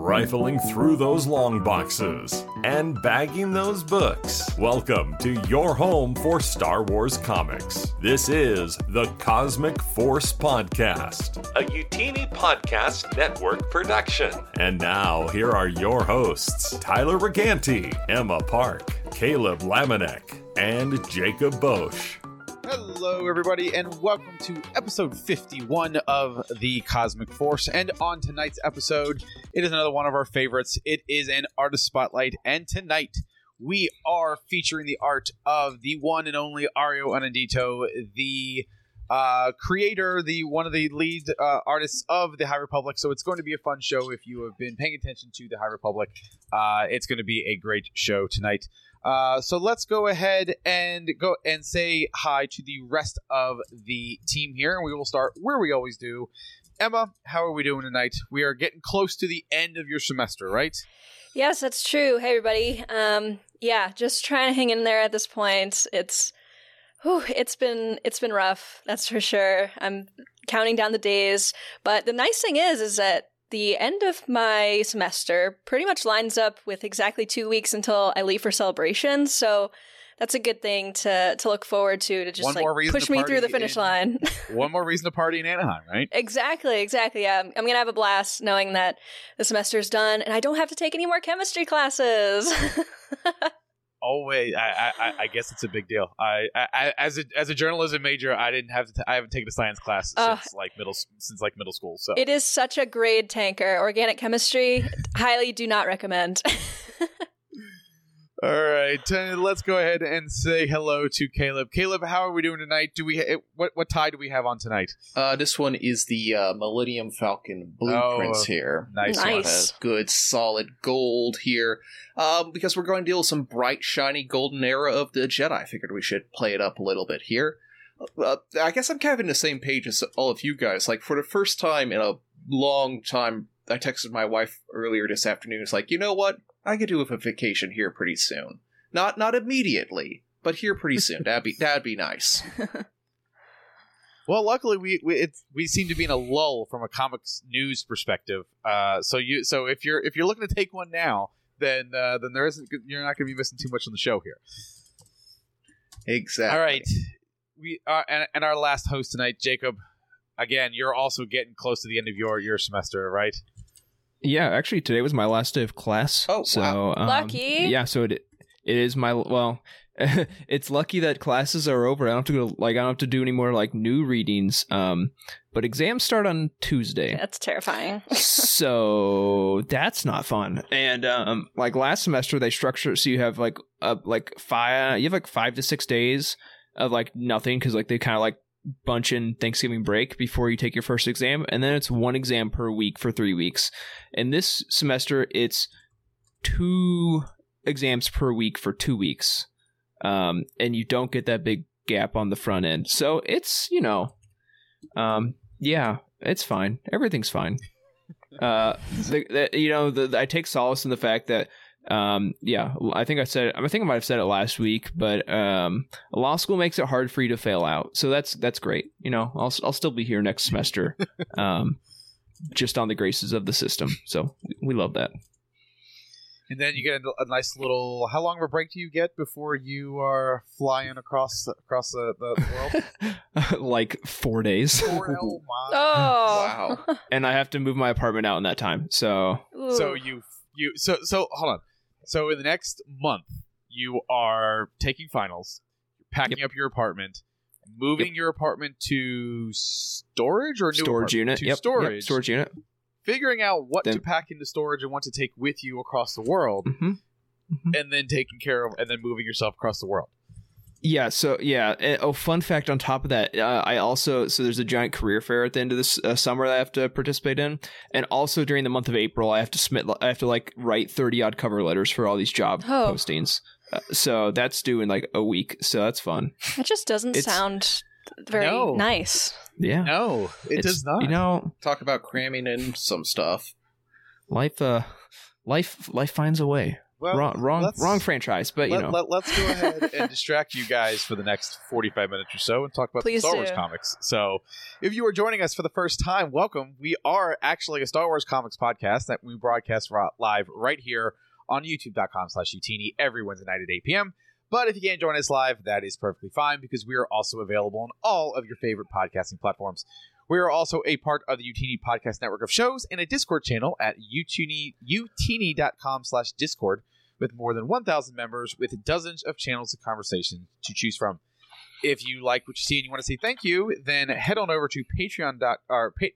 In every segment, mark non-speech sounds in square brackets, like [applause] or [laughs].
rifling through those long boxes, and bagging those books. Welcome to your home for Star Wars comics. This is the Cosmic Force Podcast, a Youtini Podcast Network production. And now, here are your hosts Tyler Reganti, Emma Park, Caleb Lamanek, and Jacob Bosch. Hello, everybody, and welcome to episode 51 of the Cosmic Force. And on tonight's episode, it is another one of our favorites. It is an artist spotlight, and tonight we are featuring the art of the one and only Ario Anindito, the uh, creator, the one of the lead uh, artists of the High Republic. So it's going to be a fun show if you have been paying attention to the High Republic. Uh, it's going to be a great show tonight. Uh, so let's go ahead and go and say hi to the rest of the team here, and we will start where we always do. Emma, how are we doing tonight? We are getting close to the end of your semester, right? Yes, that's true. Hey, everybody. Um, yeah, just trying to hang in there at this point. It's, whew, it's been it's been rough. That's for sure. I'm counting down the days, but the nice thing is, is that the end of my semester pretty much lines up with exactly two weeks until I leave for celebration. So that's a good thing to to look forward to to just One like push me through the finish in- line. [laughs] One more reason to party in Anaheim, right? exactly, exactly. Yeah, I'm, I'm gonna have a blast knowing that the semester's done and I don't have to take any more chemistry classes. [laughs] Always, I, I, I- I guess it's a big deal. I, I, as a as a journalism major, I didn't have to. T- I haven't taken a science class Uh, since like middle since like middle school. So it is such a grade tanker. Organic chemistry, highly do not recommend. [laughs] All right, uh, let's go ahead and say hello to Caleb. Caleb, how are we doing tonight? Do we ha- what what tie do we have on tonight? Uh, this one is the uh, Millennium Falcon blueprints Oh, here. Nice, Nice. one. Good solid gold here. Um, because we're going to deal with some bright, shiny golden era of the Jedi. I figured we should play it up a little bit here. Uh, I guess I'm kind of in the same page as all of you guys. Like for the first time in a long time, I texted my wife earlier this afternoon. It's like, you know what? I could do with a vacation here pretty soon. Not not immediately, but here pretty soon. That'd be that'd be nice. [laughs] Well, luckily we we it's, we seem to be in a lull from a comics news perspective. Uh, so you so if you're if you're looking to take one now, then uh, then there isn't you're not going to be missing too much on the show here. Exactly. All right, we are and, and our last host tonight, Jacob. Again, you're also getting close to the end of your your semester, right? Yeah, actually, today was my last day of class. Oh, so, wow. um, Lucky. Yeah, so it it is my well. [laughs] it's lucky that classes are over. I don't have to go like I don't have to do any more like new readings. Um, but exams start on Tuesday, That's terrifying. [laughs] so that's not fun. And um, like last semester, they structure so you have like uh like five you have like five to six days of like nothing because like they kind of like bunch in Thanksgiving break before you take your first exam, and then it's one exam per week for three weeks. And this semester, it's two exams per week for two weeks, um, and you don't get that big gap on the front end. So it's you know, um, yeah, it's fine. Everything's fine. Uh, the, the, you know, the, I take solace in the fact that um yeah i think i said i think i might have said it last week but um law school makes it hard for you to fail out so that's that's great you know i'll, I'll still be here next semester [laughs] um just on the graces of the system so we love that And then you get a, a nice little. How long of a break do you get before you are flying across across the, the world? [laughs] [laughs] like four days Four- oh my! Oh. Wow. and i have to move my apartment out in that time so Ooh. So you you so so hold on. So in the next month, you are taking finals, you're packing up your apartment, moving your apartment to storage or new storage apartment? unit. To yep, storage, yep, storage. unit. Figuring out what to pack into storage and what to take with you across the world, hmm and then taking care of and then moving yourself across the world. Yeah, so yeah. eh, Oh, fun fact on top of that, uh, I also so there's a giant career fair at the end of this uh, summer that I have to participate in, and also during the month of April, I have to submit, I have to like write thirty odd cover letters for all these job Oh. postings. Uh, so that's due in like a week. So that's fun. It just doesn't It's- sound very No. nice. Yeah, No, it It's- does not. You know, Talk about cramming in some stuff. life, uh, life, life finds a way. Well, wrong wrong, wrong franchise, but you let, know. let, us go ahead [laughs] and distract you guys for the next 45 minutes or so and talk about Please the Star Wars comics. So, if you are joining us for the first time, welcome. We are actually a Star Wars comics podcast that we broadcast live right here on youtube.com slash youtini every Wednesday night at 8 p.m. But if you can't join us live, that is perfectly fine because we are also available on all of your favorite podcasting platforms. We are also a part of the Youtini podcast network of shows and a Discord channel at youtini, youtini.com slash Discord with more than 1,000 members with dozens of channels of conversation to choose from. If you like what you see and you want to say thank you, then head on over to Patreon. Dot, or, pa-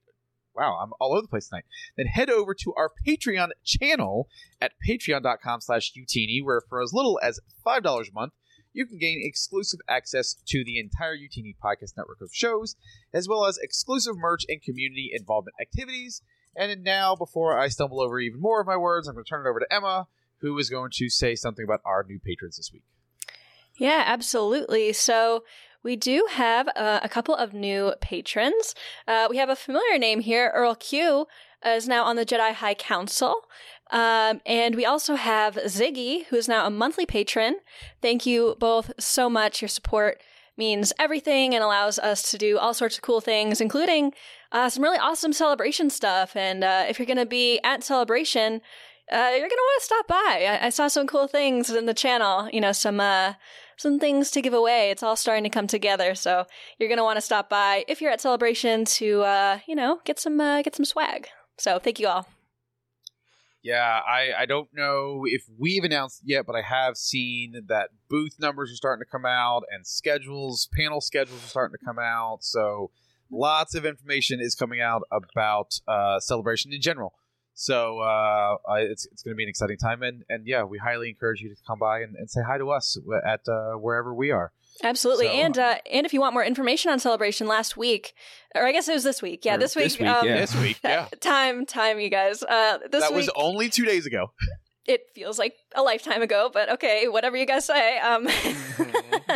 wow, I'm all over the place tonight. Then head over to our Patreon channel at patreon.com slash youtini, where for as little as $5 a month, you can gain exclusive access to the entire Youtini podcast network of shows, as well as exclusive merch and community involvement activities. And now, before I stumble over even more of my words, I'm going to turn it over to Emma, who is going to say something about our new patrons this week. Yeah, absolutely. So we do have uh, a couple of new patrons. Uh, we have a familiar name here. Earl Q uh, is now on the Jedi High Council. Um, and we also have Ziggy, who is now a monthly patron. Thank you both so much. Your support means everything and allows us to do all sorts of cool things, including uh, some really awesome celebration stuff. And uh, if you're going to be at celebration, uh, you're going to want to stop by. I-, I saw some cool things in the channel, you know, some uh, some things to give away. It's all starting to come together, so you're going to want to stop by if you're at celebration to uh, you know get some uh, get some swag. So thank you all. Yeah, I, I don't know if we've announced yet, but I have seen that booth numbers are starting to come out and schedules, panel schedules are starting to come out. So lots of information is coming out about uh, celebration in general. So uh, it's, it's going to be an exciting time. And, and yeah, we highly encourage you to come by and, and say hi to us at uh, wherever we are. Absolutely, So- and uh, and if you want more information on celebration, last week, or I guess it was this week. Yeah, this week. this week, um, yeah. This week, [laughs] yeah. Time, time, you guys. Uh, this that week, was only two days ago. [laughs] it feels like a lifetime ago, but okay, whatever you guys say. Um, [laughs]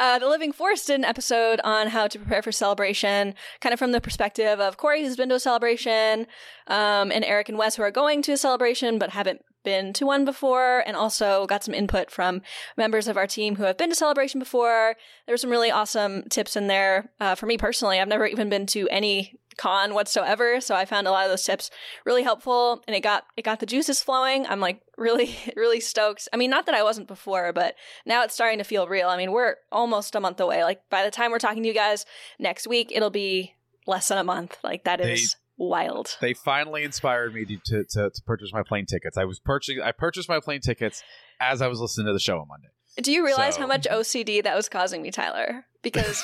uh, the Living Force did an episode on how to prepare for celebration, kind of from the perspective of Corey, who's been to a celebration, um, and Eric and Wes, who are going to a celebration but haven't been to one before, and also got some input from members of our team who have been to celebration before. There were some really awesome tips in there. Uh, for me personally, I've never even been to any con whatsoever, so I found a lot of those tips really helpful, and it got it got the juices flowing. I'm like [laughs] really really stoked. I mean, not that I wasn't before, but now it's starting to feel real. I mean, we're almost a month away. Like by the time we're talking to you guys next week, it'll be less than a month. Like that They- is wild. they finally inspired me to, to, to, to purchase my plane tickets. I was purchasing I purchased my plane tickets as I was listening to the show on Monday. Do you realize So- how much OCD that was causing me, Tyler? Because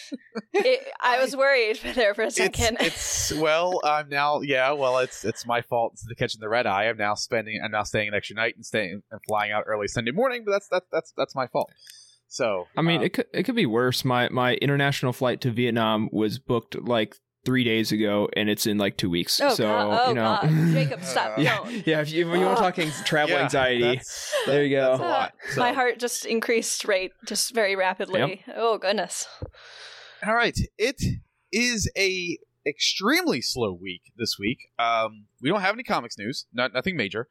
[laughs] it, I was worried there for a It's, second. it's well, I'm now yeah, well it's it's my fault instead of catching the red eye. I'm now spending I'm now staying an extra night and staying and flying out early Sunday morning, but that's that's that's that's my fault. So I mean, um, it could it could be worse. My my international flight to Vietnam was booked like three days ago, and it's in like two weeks. oh so god! Oh you know, god! Jacob, stop! [laughs] yeah, Don't. yeah. If you, when you want Oh. talking [laughs] travel yeah, anxiety, that's- there you that's go. a lot. So- My heart just increased rate just very rapidly. Oh goodness! All right. It is a extremely slow week this week. Um, we don't have any comics news, not nothing major.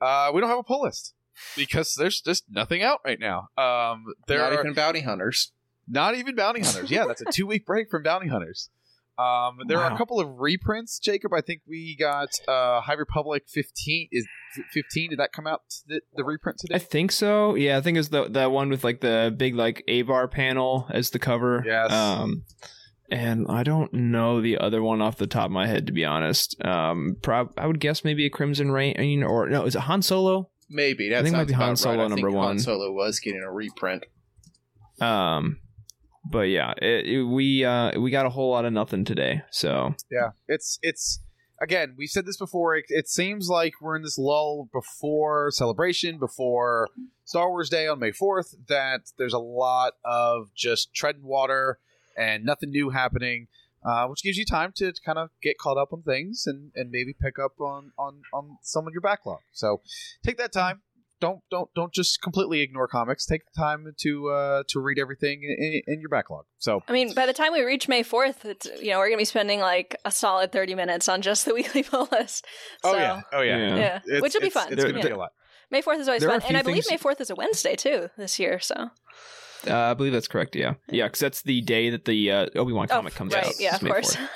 Uh, we don't have a pull list because there's just nothing out right now. Um, there Not are even bounty hunters. not even bounty hunters. Yeah, that's a two week break from bounty hunters. Um, there are a couple of reprints, Jacob. I think we got uh, High Republic 15. Is 15? Did that come out the, the reprint today? I think so. Yeah, I think it's the the one with like the big like Avar panel as the cover. Yes. Um, and I don't know the other one off the top of my head to be honest. Um, prob- I would guess maybe a Crimson Reign or no, is it Han Solo? Maybe. That I think it might be Han Solo right. I number think one. Han Solo was getting a reprint. Um, but yeah, it, it- we uh we got a whole lot of nothing today. So Yeah, it's it's again. We've said this before. It, it seems like we're in this lull before celebration, before Star Wars Day on May fourth. That there's a lot of just treading water and nothing new happening, uh, which gives you time to kind of get caught up on things and, and maybe pick up on, on on some of your backlog. So take that time. Don't don't don't just completely ignore comics. Take the time to uh, to read everything in, in your backlog. So I mean, by the time we reach May fourth, it's you know we're gonna be spending like a solid thirty minutes on just the [laughs] weekly pull list. oh So, yeah, oh yeah. Yeah. yeah, It's- which will be fun. It's going to yeah. be a lot. May Fourth is always There fun, and I believe things- May Fourth is a Wednesday too this year. So Uh, I believe that's correct. Yeah, yeah, because that's the day that the uh, Obi Wan comic comes right, out. yeah, of May course. [laughs]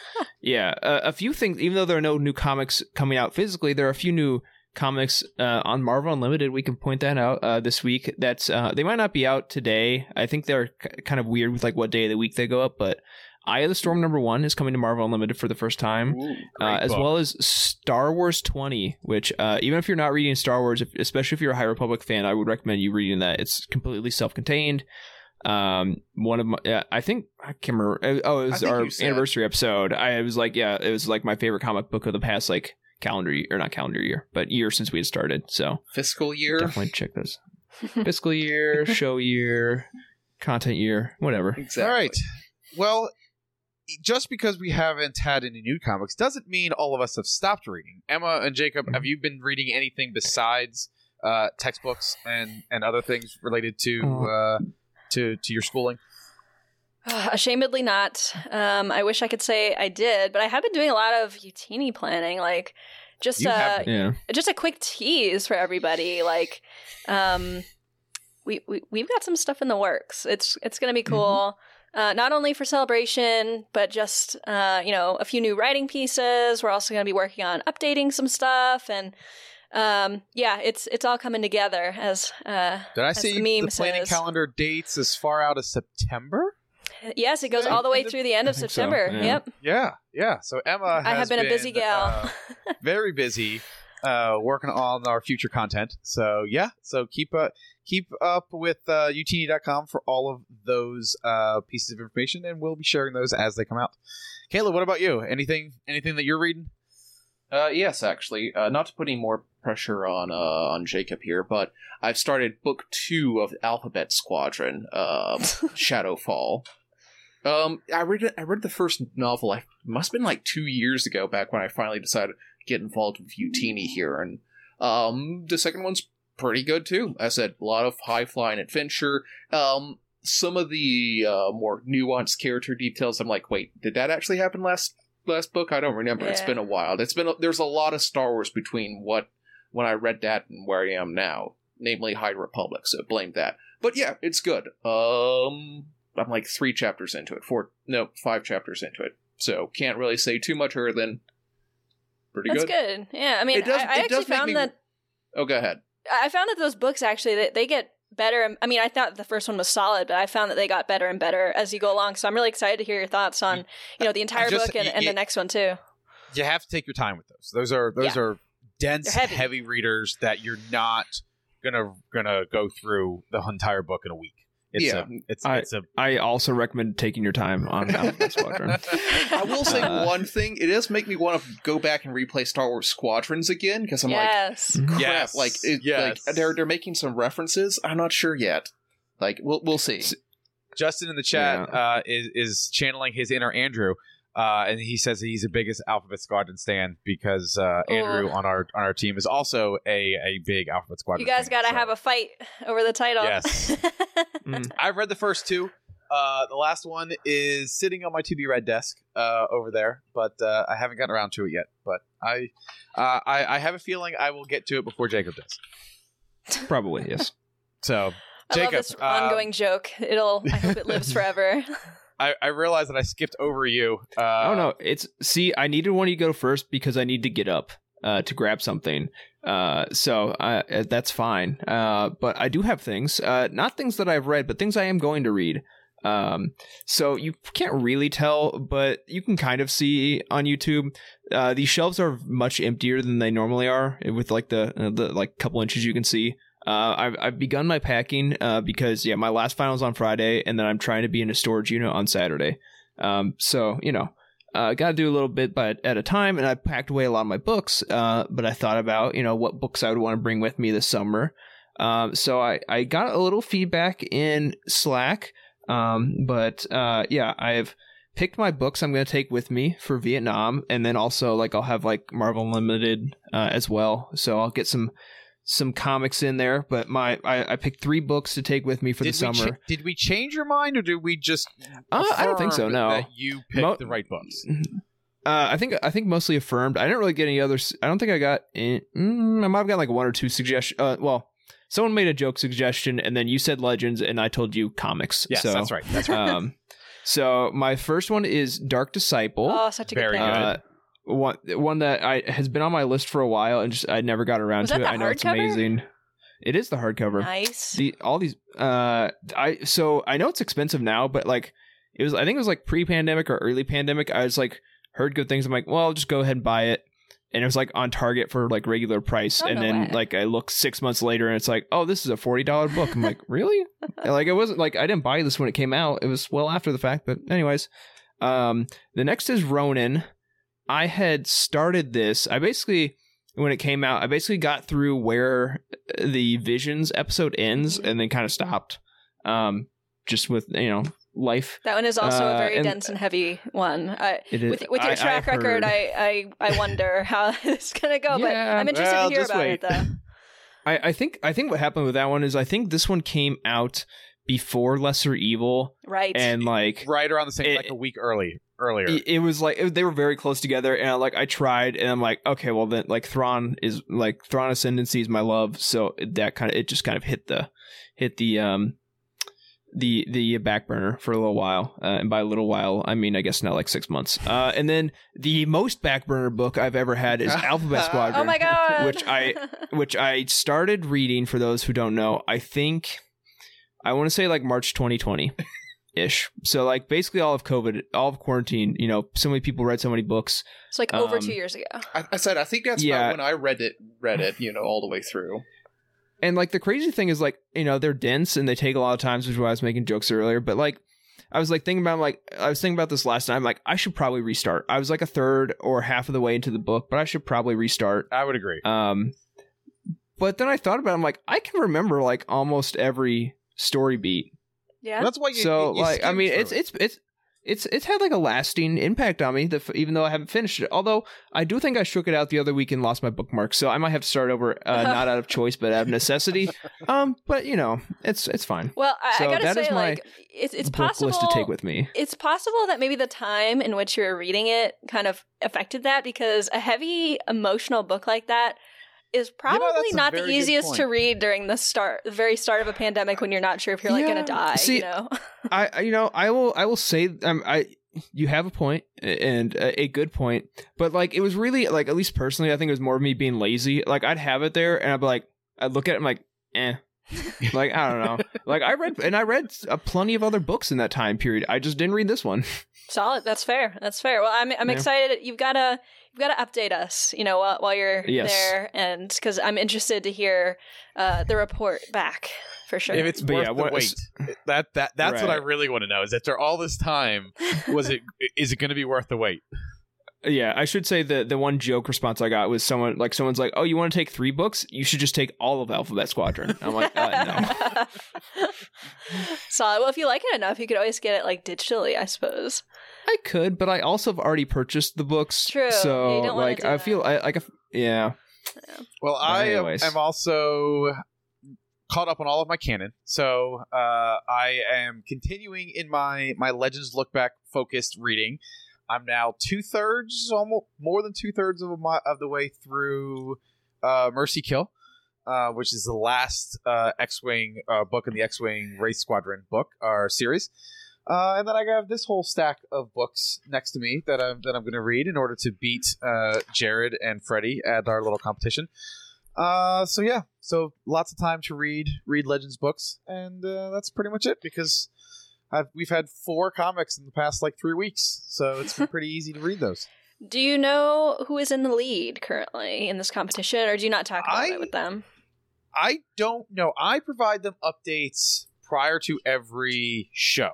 Yeah, uh, a few things. Even though there are no new comics coming out physically, there are a few new comics uh, on Marvel Unlimited. We can point that out uh, this week. That's uh, they might not be out today. I think they're kind of weird with like what day of the week they go up. But Eye of the Storm number one is coming to Marvel Unlimited for the first time. Ooh, Uh, as book. well as Star Wars 20, which uh, even if you're not reading Star Wars, if, especially if you're a High Republic fan, I would recommend you reading that. It's completely self-contained. Um, one of my, uh, I think I can't remember. uh, Oh, it was our anniversary episode. I was like, yeah, it was like my favorite comic book of the past like calendar year, or not calendar year, but year since we had started. So fiscal year. definitely check those. [laughs] Fiscal year, show year, content year, whatever. Exactly. All right. Well, just because we haven't had any new comics doesn't mean all of us have stopped reading. Emma and Jacob, have you been reading anything besides uh, textbooks and, and other things related to uh, to to your schooling? [sighs] Ashamedly not. Um, I wish I could say I did, but I have been doing a lot of Youtini planning, like just You uh, have Yeah. just a quick tease for everybody. Like, um, we, we we've got some stuff in the works. It's it's gonna be cool. Uh, not only for celebration, but just uh, you know a few new writing pieces. We're also going to be working on updating some stuff, and um, yeah, it's it's all coming together as uh, Did I see the the, planning says. calendar dates as far out as September? Yes, it goes all the way End [laughs] through the end of I think so, September. yeah. Yep, Yeah, yeah. So Emma, I have been a busy gal. uh, very busy, uh, working on our future content. So yeah, so keep uh, keep up with uh, youtini.com for all of those uh, pieces of information, and we'll be sharing those as they come out. Kayla, what about you? Anything anything that you're reading? Uh, yes, actually, uh, not to put any more pressure on uh, on Jacob here, but I've started book two of Alphabet Squadron, um, [laughs] Shadowfall. Um, I read it. I read the first novel. I must have been like two years ago, back when I finally decided to get involved with Youtini here, and um, the second one's pretty good too. I said a lot of high flying adventure. Um, some of the uh, more nuanced character details. I'm like, wait, did that actually happen last last book? I don't remember. It's been a while. It's been a, there's a lot of Star Wars between what when I read that and where I am now, namely High Republic. So blame that. But yeah, it's good. Um, I'm like three chapters into it. Four, no, five chapters into it. So can't really say too much other than pretty that's good. good. Yeah, I mean, It does- I, I it actually does found me- that Oh, go ahead. I found that those books actually they, they get better. I mean, I thought the first one was solid, but I found that they got better and better as you go along. So I'm really excited to hear your thoughts on you know the entire just- book and, you- and the next one too. You have to take your time with those. Those are those Yeah. are dense, heavy. heavy. readers that you're not gonna gonna go through the entire book in a week. It's Yeah. a, it's I- it's a I also recommend taking your time on Alphabet [laughs] Squadron. I will say Uh, one thing. It does make me want to go back and replay Star Wars Squadrons again because I'm like, yes. crap, Yes. like, it, Yes. like they're they're making some references. I'm not sure yet. Like, we'll we'll see. Justin in the chat uh, is is channeling his inner Andrew, uh, and he says that he's the biggest Alphabet Squadron stan because uh, Andrew on our on our team is also a, a big Alphabet Squadron. you guys got to so. have a fight over the title. Yes. [laughs] Mm. I've read the first two. Uh, the last one is sitting on my to be read desk uh, over there, but uh, I haven't gotten around to it yet. But I, uh, I I have a feeling I will get to it before Jacob does. Probably, yes. So I Jacob, love this um, ongoing joke. It'll. I hope it lives forever. [laughs] I, I realized that I skipped over you. Uh, I don't know. It's see, I needed one of you to go first because I need to get up uh, to grab something. Uh, so uh, uh, that's fine. Uh, but I do have things, uh, not things that I've read, but things I am going to read. Um, so you can't really tell, but you can kind of see on YouTube. Uh, these shelves are much emptier than they normally are, with like the uh, the like couple inches you can see. Uh, I've I've begun my packing uh, because yeah, my last final is on Friday, and then I'm trying to be in a storage unit on Saturday. Um, so you know, uh, got to do a little bit, but at a time. And I packed away a lot of my books. Uh, but I thought about you know what books I would want to bring with me this summer. Um, so I I got a little feedback in Slack. Um, but uh, yeah, I've picked my books I'm going to take with me for Vietnam, and then also like I'll have like Marvel Unlimited uh, as well. So I'll get some some comics in there. But my I, I picked three books to take with me for did the summer. cha- did we change your mind, or did we just? Uh, I don't think so, no. that you picked Mo- the right books. Uh, I think I think mostly affirmed. I didn't really get any others. I don't think I got. In, mm, I might have got like one or two suggestions. Uh, well, someone made a joke suggestion, and then you said legends, and I told you comics. Yes, so, that's right. That's right. um, so my first one is Dark Disciple. Oh, such a Very good pick. One one that I has been on my list for a while, and just I never got around Was to it. I know it's hardcover? amazing. It is the hardcover. Nice. The all these uh I so I know it's expensive now, but like it was I think it was like pre-pandemic or early pandemic. I was like heard good things. I'm like, well, I'll just go ahead and buy it. And it was like on Target for like regular price. Oh, and no then way. like I look six months later and it's like, oh, this is a forty dollar book. I'm like, [laughs] really? And, like it wasn't like I didn't buy this when it came out. It was well after the fact. But anyways, um, the next is Ronin. I had started this. I basically when it came out, I basically got through where the Visions episode ends and then kind of stopped. Um, just with you know life. that one is also a uh, very and- dense and heavy one. I, It is, with with your I- track I record, I, I I wonder [laughs] how [laughs] it's gonna go. but I'm interested well, to hear about wait. it though. [laughs] I, I think I think what happened with that one is I think this one came out before Lesser Evil Right. and like right around the same, it- like a week early earlier. it, it was like it, they were very close together and I, like I tried and I'm like okay well then like Thrawn is like Thrawn Ascendancy is my love so that kind of it just kind of hit the hit the um the the back burner for a little while uh, and by a little while I mean I guess not like six months uh and then the most back burner book I've ever had is [laughs] Alphabet Squadron oh my god. which I- which I started reading for those who don't know. I think I want to say like March 2020 ish. So like basically all of COVID, all of quarantine. You know, so many people read so many books. it's like over um, two years ago. I, I said I think that's Yeah. when I read it. Read it, you know, all the way through. And like the crazy thing is like you know they're dense and they take a lot of times, which is why I was making jokes earlier. But like I was like thinking about like I was thinking about this last night. I'm like I should probably restart. I was like a third or half of the way into the book, but I should probably restart. I would agree. Um, but then I thought about it. I'm like I can remember like almost every story beat. Yeah. That's why you. so you- you like I mean it's it's it's it's it's had like a lasting impact on me that even though I haven't finished it. Although I do think I shook it out the other week and lost my bookmark, so I might have to start over, uh, [laughs] not out of choice but out of necessity. Um, but you know it's it's fine. well, I, so I gotta that is say, my like, it's it's possible to take with me. it's possible that maybe the time in which you were reading it kind of affected that because a heavy emotional book like that is probably that's a not the easiest to read during the start the very start of a pandemic when you're not sure if you're like Yeah. gonna die See, you know? [laughs] I, you know I will I will say um I you have a point and a, a good point but like it was really like at least personally I think it was more of me being lazy. Like I'd have it there and I'd be like I'd look at it I'm like eh [laughs] like I don't know like I read and I read uh, plenty of other books in that time period I just didn't read this one [laughs] solid that's fair that's fair well i'm, I'm Yeah. excited you've gotta you've gotta update us you know while, while you're Yes. there and because i'm interested to hear uh, the report back for sure If it's But worth yeah, the what- wait, that that that's what I really want to know. Is after all this time, was it [laughs] is it going to be worth the wait? Yeah I should say the the one joke response I got was someone like someone's like oh you want to take three books you should just take all of Alphabet Squadron I'm like uh, [laughs] no solid well if you like it enough you could always get it like digitally i suppose I could, but I also have already purchased the books. True. So you don't like do I that. feel I like if, yeah. Well, I am, am also caught up on all of my canon, so uh, I am continuing in my my Legends look back focused reading. I'm now two thirds, almost more than two thirds of my of the way through uh, Mercy Kill, uh, which is the last uh, X-wing uh, book in the X-wing Wraith Squadron book or series. Uh, and then I have this whole stack of books next to me that I'm that I'm going to read in order to beat uh, Jared and Freddie at our little competition. So yeah, so lots of time to read read Legends books, and that's pretty much it because I've, we've had four comics in the past like three weeks, so it's been [laughs] pretty easy to read those. Do you know who is in the lead currently in this competition, or do you not talk about I- it with them? I don't know. I provide them updates prior to every show.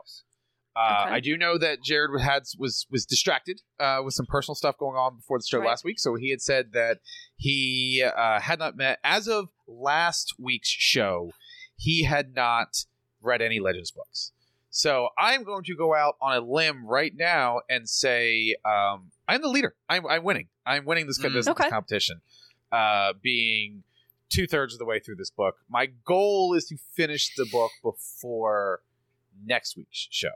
Uh, Okay. I do know that Jared had was was distracted uh, with some personal stuff going on before the show Right. last week, so he had said that he uh, had not met as of last week's show. He had not read any Legends books, so I'm going to go out on a limb right now and say um, I'm the leader. I'm, I'm winning. I'm winning this, Mm. this, Okay. this competition, uh, being two thirds of the way through this book. My goal is to finish the book before next week's show.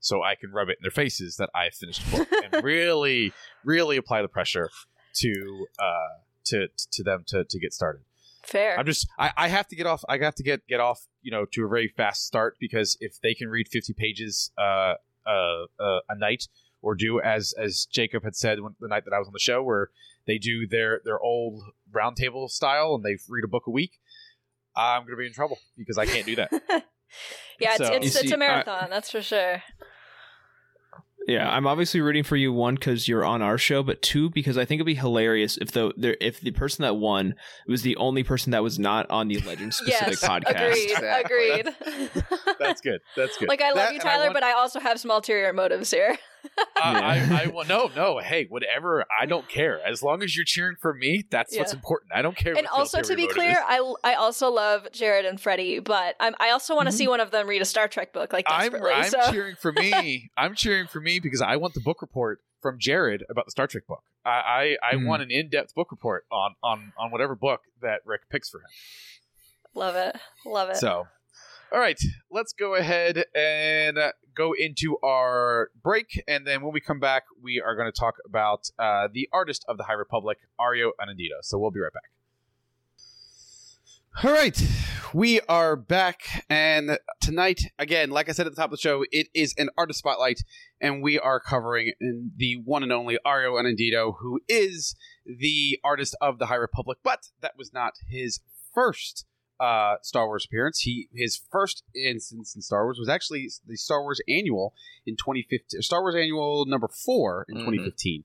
so I can rub it in their faces that I finished the book and [laughs] really, really apply the pressure to uh, to to them to to get started. Fair. I'm just I, I have to get off I have to get get off you know to a very fast start because if they can read 50 pages uh, uh, uh, a night or do as as Jacob had said when, the night that I was on the show where they do their their old roundtable style and they read a book a week I'm gonna be in trouble because I can't do that. [laughs] yeah, it's So- it's, You it's see, a I- marathon, that's for sure. Yeah, I'm obviously rooting for you one because you're on our show, but two because I think it'd be hilarious if the there if the person that won was the only person that was not on the legend specific Yes, podcast. agreed, Exactly. agreed. That's good. That's good. like I love That you, and I Tyler, want- but I also have some ulterior motives here. I, Yeah. I, I no, no. Hey, whatever. I don't care. As long as you're cheering for me, that's what's important. I don't care. and what also, to be clear, is. I I also love Jared and Freddie, but I'm, I also want to see one of them read a Star Trek book like I'm desperately. I'm [laughs] cheering for me. I'm cheering for me because I want the book report from Jared about the Star Trek book. I I, I Mhm. want an in depth book report on on on whatever book that Rick picks for him. love it, love it. So, all right, let's go ahead and go into our break, and then when we come back, we are going to talk about uh, the artist of the High Republic, Ario Anindito. So we'll be right back. All right, we are back, and tonight, again, like I said at the top of the show, it is an artist spotlight, and we are covering the one and only Ario Anindito, who is the artist of the High Republic, but that was not his first uh, Star Wars appearance. He his first instance in Star Wars was actually the Star Wars Annual in 2015. Star Wars Annual number four in Mhm. 2015,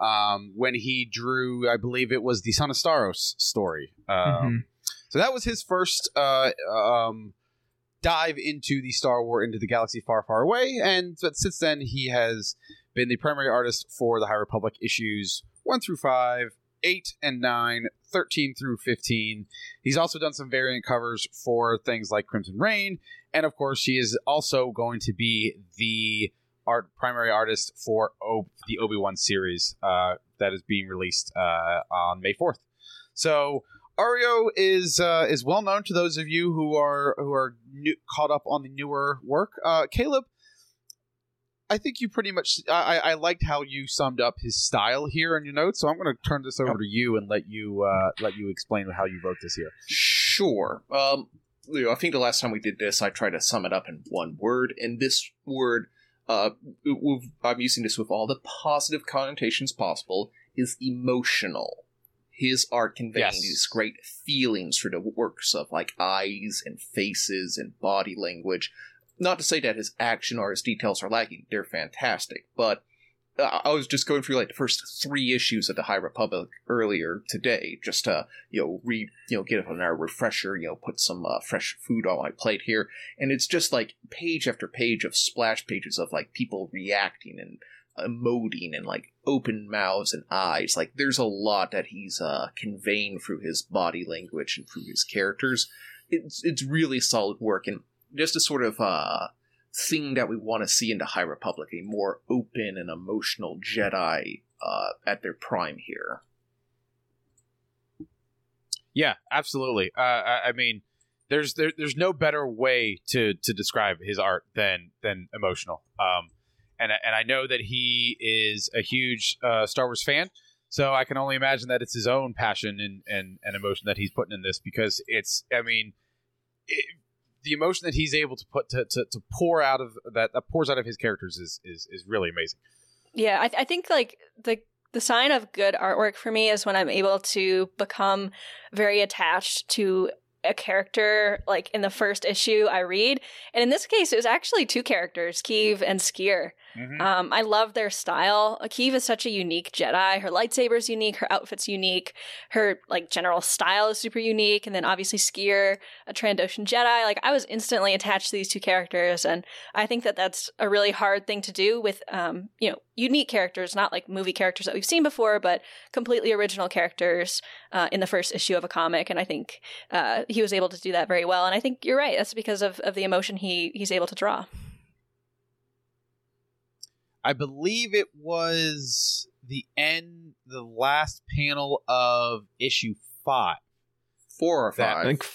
um, when he drew, I believe it was the Son of Staros story. Um, So that was his first uh, um, dive into the Star Wars, into the galaxy far, far away. And but since then, he has been the primary artist for the High Republic issues one through five, eight and nine, 13 through 15. He's also done some variant covers for things like Crimson Reign. And of course, he is also going to be the art primary artist for o- the Obi Wan series uh, that is being released uh, on May 4th. So Ario is uh, is well known to those of you who are who are new, caught up on the newer work. Uh, Caleb, I think you pretty much I, I I liked how you summed up his style here in your notes. So I'm going to turn this over to you and let you uh, let you explain how you wrote this here. Sure. Um, you know, I think the last time we did this, I tried to sum it up in one word, and this word, uh, we've- I'm using this with all the positive connotations possible, is emotional. His art conveys Yes. these great feelings through the works of like eyes and faces and body language. Not to say that his action or his details are lacking; they're fantastic. But uh, I was just going through like the first three issues of the High Republic earlier today, just to you know read, you know, get a refresher, you know, put some uh, fresh food on my plate here, and it's just like page after page of splash pages of like people reacting and emoting and like open mouths and eyes. Like there's a lot that he's uh, conveying through his body language and through his characters. It's it's really solid work and just a sort of uh thing that we want to see in the High Republic, a more open and emotional Jedi uh, at their prime here. Yeah, absolutely. Uh, I, mean, there's there, there's no better way to to describe his art than than emotional. Um, and and I know that he is a huge uh, Star Wars fan, so I can only imagine that it's his own passion and and, and emotion that he's putting in this because it's. I mean, it, the emotion that he's able to put to, to, to pour out of that, that pours out of his characters is is, is really amazing. Yeah, I, I think like the the sign of good artwork for me is when I'm able to become very attached to a character like in the first issue I read. And in this case, it was actually two characters, Keeve and Sskeer. Um, I love their style. Keeve is such a unique Jedi. Her lightsaber's unique. Her outfit's unique. Her like general style is super unique. And then obviously Sskeer, a Trandoshan Jedi. Like I was instantly attached to these two characters, and I think that that's a really hard thing to do with um, you know unique characters, not like movie characters that we've seen before, but completely original characters uh, in the first issue of a comic. And I think uh, he was able to do that very well. And I think you're right. That's because of, of the emotion he he's able to draw. I believe it was the end, the last panel of issue five. Four or That- five. I think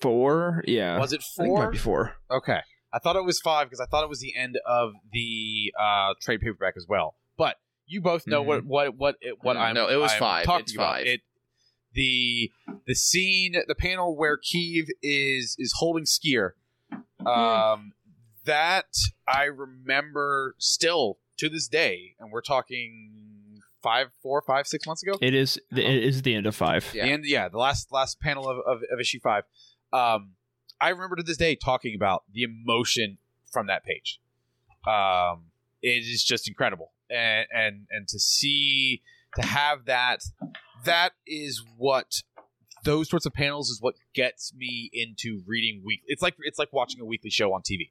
four. Yeah, Was it I think it might four? be four. Okay. I thought it was five because I thought it was the end of the uh, trade paperback as well. But you both know what what what it, what Mm, I'm. no, it was I'm five. Talking It's about. five. It the the scene, the panel where Keeve is is holding Sskeer. Um, that I remember still to this day, and we're talking five, four, five, six months ago. It is. It is the end of five. Yeah. The end, yeah, the last last panel of, of, of issue five. Um, I remember to this day talking about the emotion from that page. Um, it is just incredible, and and and to see to have that, that is what those sorts of panels is what gets me into reading weekly. It's like it's like watching a weekly show on TV.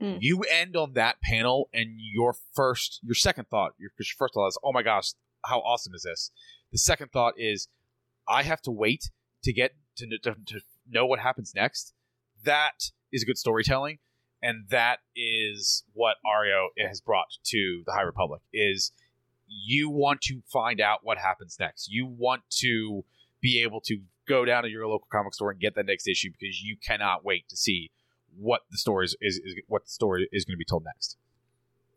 Mm. You end on that panel, and your first, your second thought, your, your first thought is, "Oh my gosh, how awesome is this?" The second thought is, I have to wait to get to, to, to know what happens next. That is good storytelling, and that is what Ario has brought to the High Republic. Is you want to find out what happens next. You want to be able to go down to your local comic store and get that next issue because you cannot wait to see what the story is, is, is what the story is going to be told next.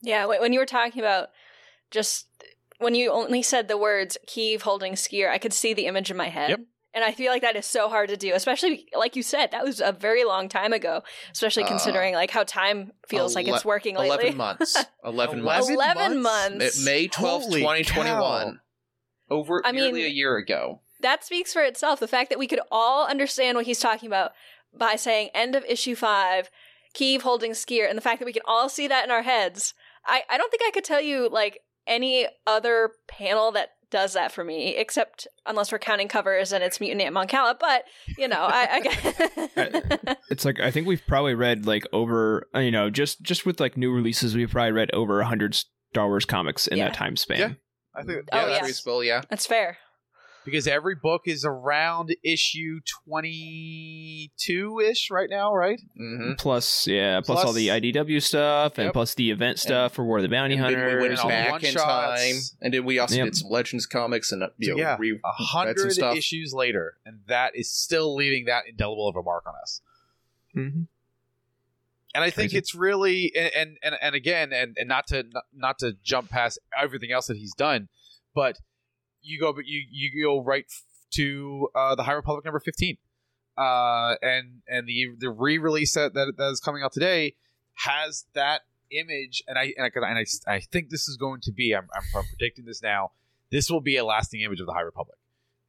Yeah, when you were talking about just when you only said the words Keeve holding Sskeer, I could see the image in my head. Yep. And I feel like that is so hard to do, especially like you said, that was a very long time ago, especially Uh, considering like how time feels like it's working lately. 11 months. [laughs] 11 months. 11 months? months. May 12th, 2021. Over I nearly mean- a year ago. that speaks for itself. The fact that we could all understand what he's talking about by saying end of issue five, Keeve holding Sskeer, and the fact that we can all see that in our heads. I, I don't think I could tell you like any other panel that does that for me, except unless we're counting covers and it's Mutant Ant Moncala. But you know, I, I [laughs] It's like I think we've probably read like over uh, you know just just with like new releases we've probably read over hundred Star Wars comics in Yeah. that time span. Yeah. I think Oh, yeah, yeah. that's reasonable, yeah. that's fair. Because every book is around issue 22 ish right now, right? hmm Plus, yeah, plus, all the IDW stuff, and Yep. plus the event stuff for War of the Bounty And then we went and back in one-shots. time, and then we also Yep. did some Legends comics and uh, you know, yeah, re- A read some hundred stuff. issues later, and that is still leaving that indelible of a mark on us. Mhm. And I think Crazy. it's really and and and, and again and, and not to not, not to jump past everything else that he's done, but you go but you you go right to uh, the High Republic number fifteen, uh, and and the the re release that, that that is coming out today has that image, and I and I, and I, I think this is going to be I'm, I'm I'm predicting this now. This will be a lasting image of the High Republic.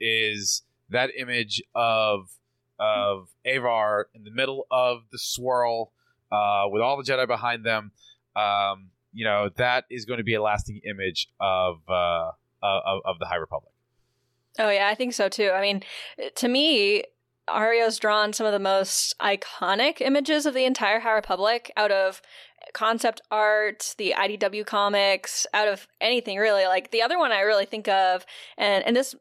Is that image of of Avar in the middle of the swirl uh, with all the Jedi behind them. Um, you know that is going to be a lasting image of uh, Uh, of, of the High Republic. Oh yeah, I think so too. I mean, to me, Ario's drawn some of the most iconic images of the entire High Republic out of concept art, the IDW comics, out of anything really. Like the other one I really think of, and and this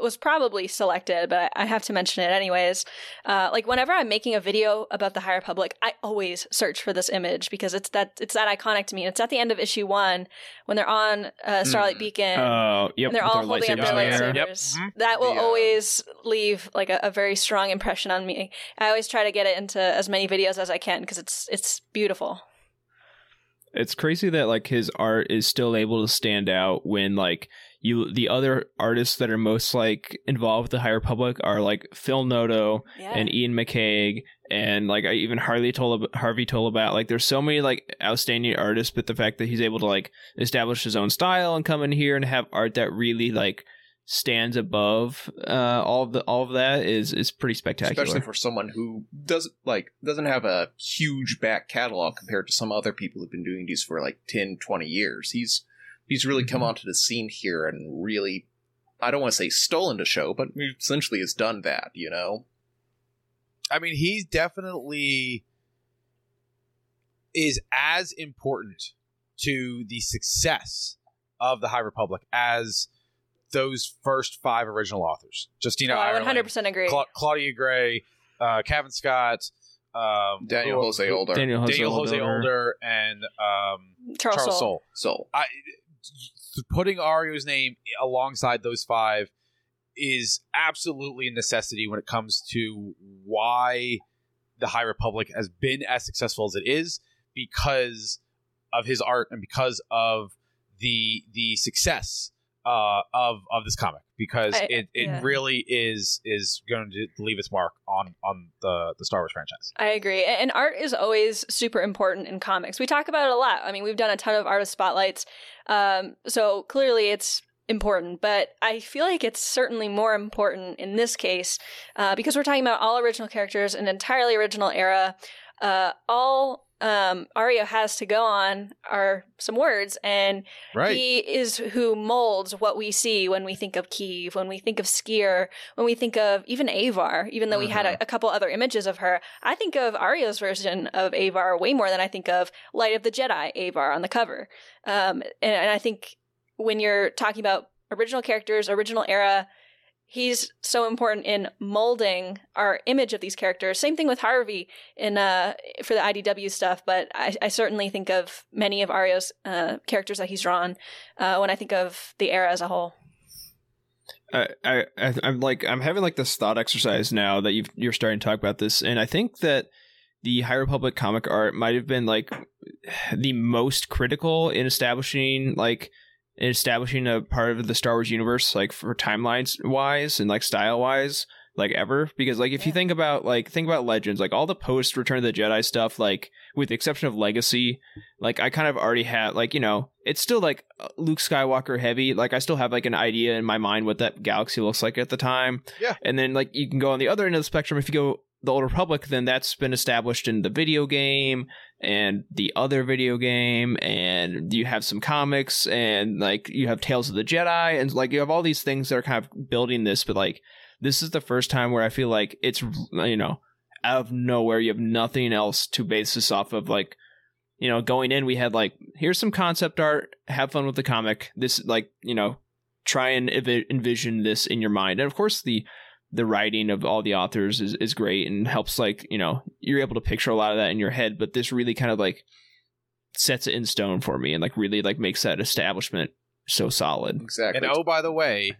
was probably selected, but I have to mention it anyways. Uh, like whenever I'm making a video about the High Republic, I always search for this image because it's that it's that iconic to me. And it's at the end of issue one when they're on uh, Starlight Mm. Beacon Oh, yep. and they're with all holding up their in lightsabers. Yep. Mhm. That will The, uh, always leave like a, a very strong impression on me. I always try to get it into as many videos as I can because it's it's beautiful. It's crazy that like his art is still able to stand out when like you the other artists that are most like involved with the High Republic are like Phil Noto Yeah. and Iain McCaig and like I even Harley told Harvey told about like there's so many like outstanding artists, but the fact that he's able to like establish his own style and come in here and have art that really like stands above uh, all of the all of that is is pretty spectacular. especially for someone who doesn't like doesn't have a huge back catalog compared to some other people who've been doing these for like 10 20 years he's he's really come Mhm. onto the scene here and really i don't want to say stolen the show but essentially has done that you know I mean, he's definitely is as important to the success of the High Republic as those first five original authors. Justina Oh, I 100% agree. Cla- Claudia Gray, uh, Cavan Scott, um, daniel jose older Daniel Jose Daniel Jose Older. Older, and um, Charles, Charles Soule. Soule. so I putting Ario's name alongside those five is absolutely a necessity when it comes to why the High Republic has been as successful as it is, because of his art and because of the the success uh, of of this comic because I- it, it yeah. really is is going to leave its mark on on the the Star Wars franchise. I agree. And art is always super important in comics. We talk about it a lot. I mean, we've done a ton of artist spotlights. Um, so clearly it's important, but I feel like it's certainly more important in this case uh, because we're talking about all original characters, an entirely original era. Uh, all um, Ario has to go on are some words, and right. he is who molds what we see when we think of Keeve, when we think of Sskeer, when we think of even Avar, even though we had a, a couple other images of her. I think of Ario's version of Avar way more than I think of Light of the Jedi Avar on the cover. Um, and, and I think when you're talking about original characters, original era, he's so important in molding our image of these characters. Same thing with Harvey in uh, for the IDW stuff, but I, I certainly think of many of Ario's uh, characters that he's drawn uh, when I think of the era as a whole. I, I I'm like I'm having like this thought exercise now that you've, you're starting to talk about this, and I think that the High Republic comic art might have been like [sighs] the most critical in establishing like establishing a part of the Star Wars universe, like for timelines wise and like style wise, like ever. Because like if you think about like think about Legends, like all the post Return of the Jedi stuff, like with the exception of Legacy, like I kind of already had like you know it's still like Luke Skywalker heavy. Like I still have like an idea in my mind what that galaxy looks like at the time. Yeah. And then like you can go on the other end of the spectrum if you go the Old Republic, then that's been established in the video game and the other video game, and you have some comics and like you have Tales of the Jedi, and like you have all these things that are kind of building this. But like this is the first time where I feel like it's you know out of nowhere you have nothing else to base this off of like you know going in we had like here's some concept art have fun with the comic this like you know try and envi- envision this in your mind and of course the the writing of all the authors is, is great and helps like you know you're able to picture a lot of that in your head but this really kind of like sets it in stone for me and like really like makes that establishment so solid Exactly. And oh, by the way,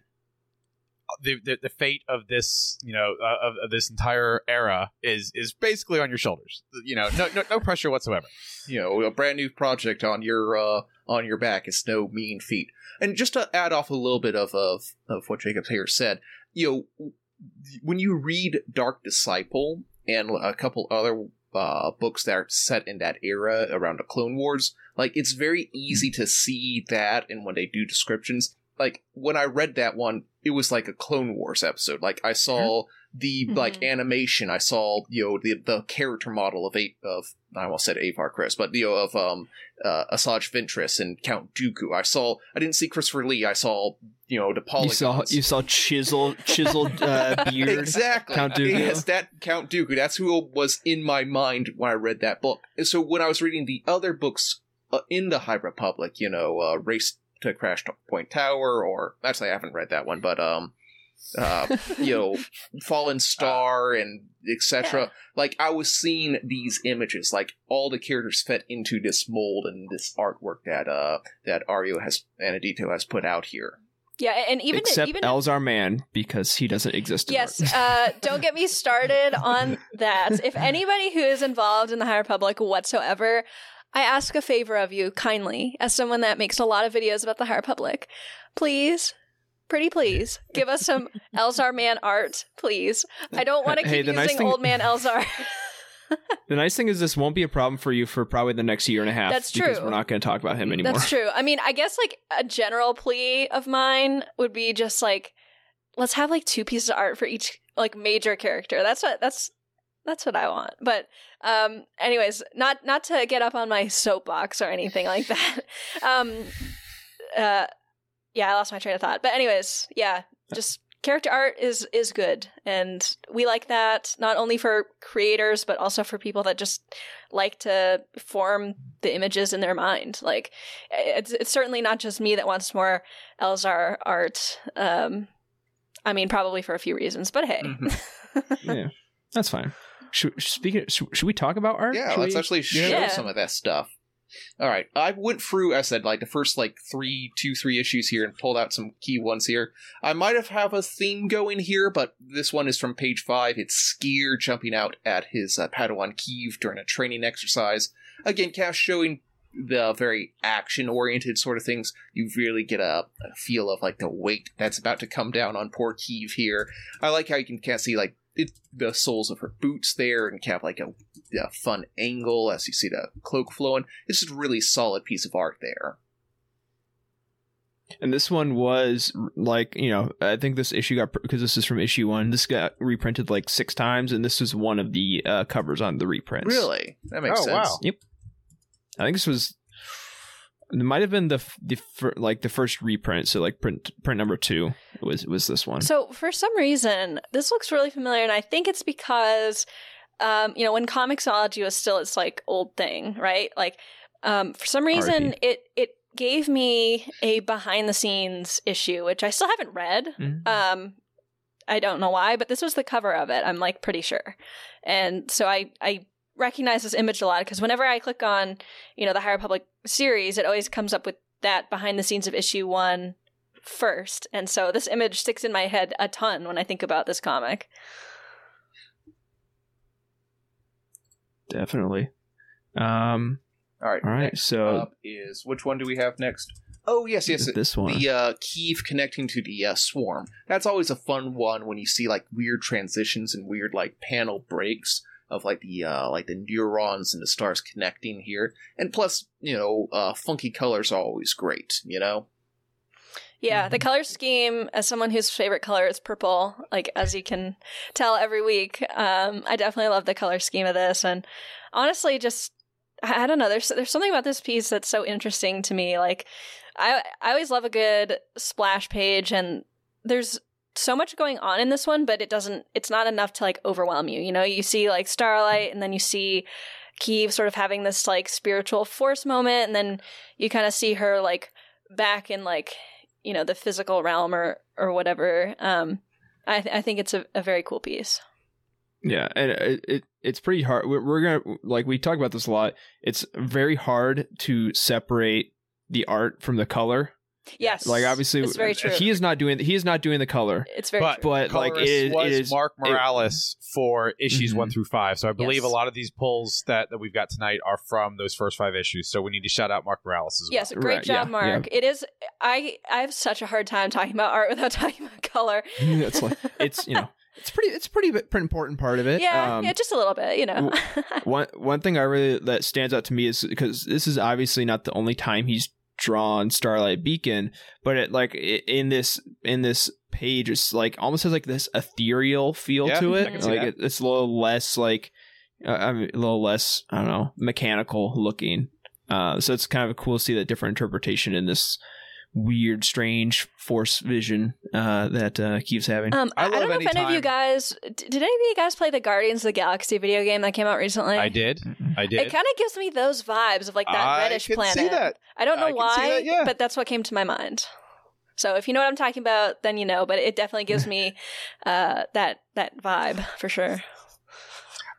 the, the the fate of this, you know, uh, of, of this entire era is is basically on your shoulders. You know, no no, no pressure whatsoever. you know, a brand new project on your uh, on your back is no mean feat. And just to add off a little bit of of, of what Jacob here said, you know, when you read Dark Disciple and a couple other uh, books that are set in that era around the Clone Wars, like it's very easy to see that. And when they do descriptions, like when I read that one, it was like a Clone Wars episode. Like I saw the like Mhm. animation, I saw you know the the character model of eight of I almost said Avar Kriss, but you know of um uh, Asajj Ventress and Count Dooku. I saw I didn't see Christopher Lee. I saw you know the you saw you saw chisel chiseled uh, [laughs] beard Exactly. Count Dooku. Yes, that Count Dooku. That's who was in my mind when I read that book. And so when I was reading the other books uh, in the High Republic, you know, uh, Race to Crash Point Tower, or actually I haven't read that one, but um, uh, you know, Fallen [laughs] Star and etc. Yeah. Like I was seeing these images, like all the characters fit into this mold and this artwork that uh that Ario has Anindito has put out here. Yeah, and even except even Elzar Mann because he doesn't exist Yes, uh, don't get me started on that. If [laughs] anybody who is involved in the High Republic whatsoever, I ask a favor of you kindly, as someone that makes a lot of videos about the High Republic, please, pretty please, give us some [laughs] Elzar Mann art, please. I don't want to keep Hey, using nice thing- old man Elzar. [laughs] [laughs] The nice thing is this won't be a problem for you for probably the next year and a half. That's Because true. we're not going to talk about him anymore. That's true. I mean, I guess like a general plea of mine would be just like, let's have like two pieces of art for each like major character. That's what that's that's what I want. But um anyways, not not to get up on my soapbox or anything like that. um uh yeah, I lost my train of thought. But anyways, yeah, just character art is is good and we like that not only for creators but also for people that just like to form the images in their mind like it's it's certainly not just me that wants more Elzar art um I mean probably for a few reasons but hey [laughs] yeah, that's fine. Should, speaking, should, should we talk about art? Yeah, Should let's we- actually show Yeah. some of that stuff. All right, I went through, as I said, like the first like three, two, three issues here, and pulled out some key ones here. I might have have a theme going here, but this one is from page five. It's Sskeer jumping out at his uh, Padawan Keeve during a training exercise. Again, cast showing the very action-oriented sort of things. You really get a, a feel of like the weight that's about to come down on poor Keeve here. I like how you can kind of see like it, the soles of her boots there, and have like a, a fun angle as you see the cloak flowing. It's just a really solid piece of art there. And this one was like, you know, I think this issue got because this is from issue one. This got reprinted like six times, and this was one of the uh, covers on the reprints. Really, that makes Oh, sense. wow. Yep. I think this was. It might have been the f- the fir- like the first reprint, so like print print number two was was this one. So for some reason, this looks really familiar, and I think it's because, um, you know, when Comixology was still its like old thing, right? Like, um, for some reason, it it gave me a behind the scenes issue, which I still haven't read. Mhm. Um, I don't know why, but this was the cover of it. I'm like pretty sure, and so I I recognize this image a lot because whenever I click on, you know, the High Republic series, it always comes up with that behind the scenes of issue one first, and so this image sticks in my head a ton when I think about this comic. Definitely. Um. All right, All right. So up is which one do we have next? Oh yes, yes, this one. the uh, Keeve connecting to the uh, swarm. That's always a fun one when you see like weird transitions and weird like panel breaks of like the uh, like the neurons and the stars connecting here. And plus, you know, uh, funky colors are always great. You know. Yeah, the color scheme, as someone whose favorite color is purple, like as you can tell every week, um, I definitely love the color scheme of this. And honestly, just I don't know, there's there's something about this piece that's so interesting to me. Like I I always love a good splash page, and there's so much going on in this one, but it doesn't. It's not enough to like overwhelm you. You know, you see like Starlight, and then you see. Keeve sort of having this like spiritual force moment, and then you kind of see her like back in like you know the physical realm or or whatever um i, th- I think it's a, a very cool piece Yeah, and it, it it's pretty hard. We're, we're gonna like we talk about this a lot. It's very hard to separate the art from the color. Yes Like obviously, it's very true he is not doing he is not doing the color, it's very But- true but like Colorist it, was it is Mark Morales for issues Mhm. one through five. So I believe Yes. a lot of these pulls that, that we've got tonight are from those first five issues. So we need to shout out Mark Morales as well. yes great Right, job yeah, mark it is i i have such a hard time talking about art without [laughs] talking about color [laughs] it's like it's you know [laughs] it's pretty it's pretty pretty important part of it. yeah Um, yeah just a little bit you know one one thing I really that stands out to me is because this is obviously not the only time he's drawn Starlight Beacon, but it like in this in this page, it's like almost has like this ethereal feel Yeah, to it. Like it, it's a little less like uh, I mean, a little less I don't know mechanical looking. Uh, so it's kind of cool to see that different interpretation in this weird, strange force vision uh, that uh, Keeve's having. um I i, I love don't know if any of you guys did any of you guys play the guardians of the galaxy video game that came out recently I did. I did. it kind of gives me those vibes of like that I reddish can planet see that. I don't know I why, that, yeah. but that's what came to my mind. So if you know what I'm talking about, then you know. But it definitely gives me [laughs] uh, that that vibe for sure.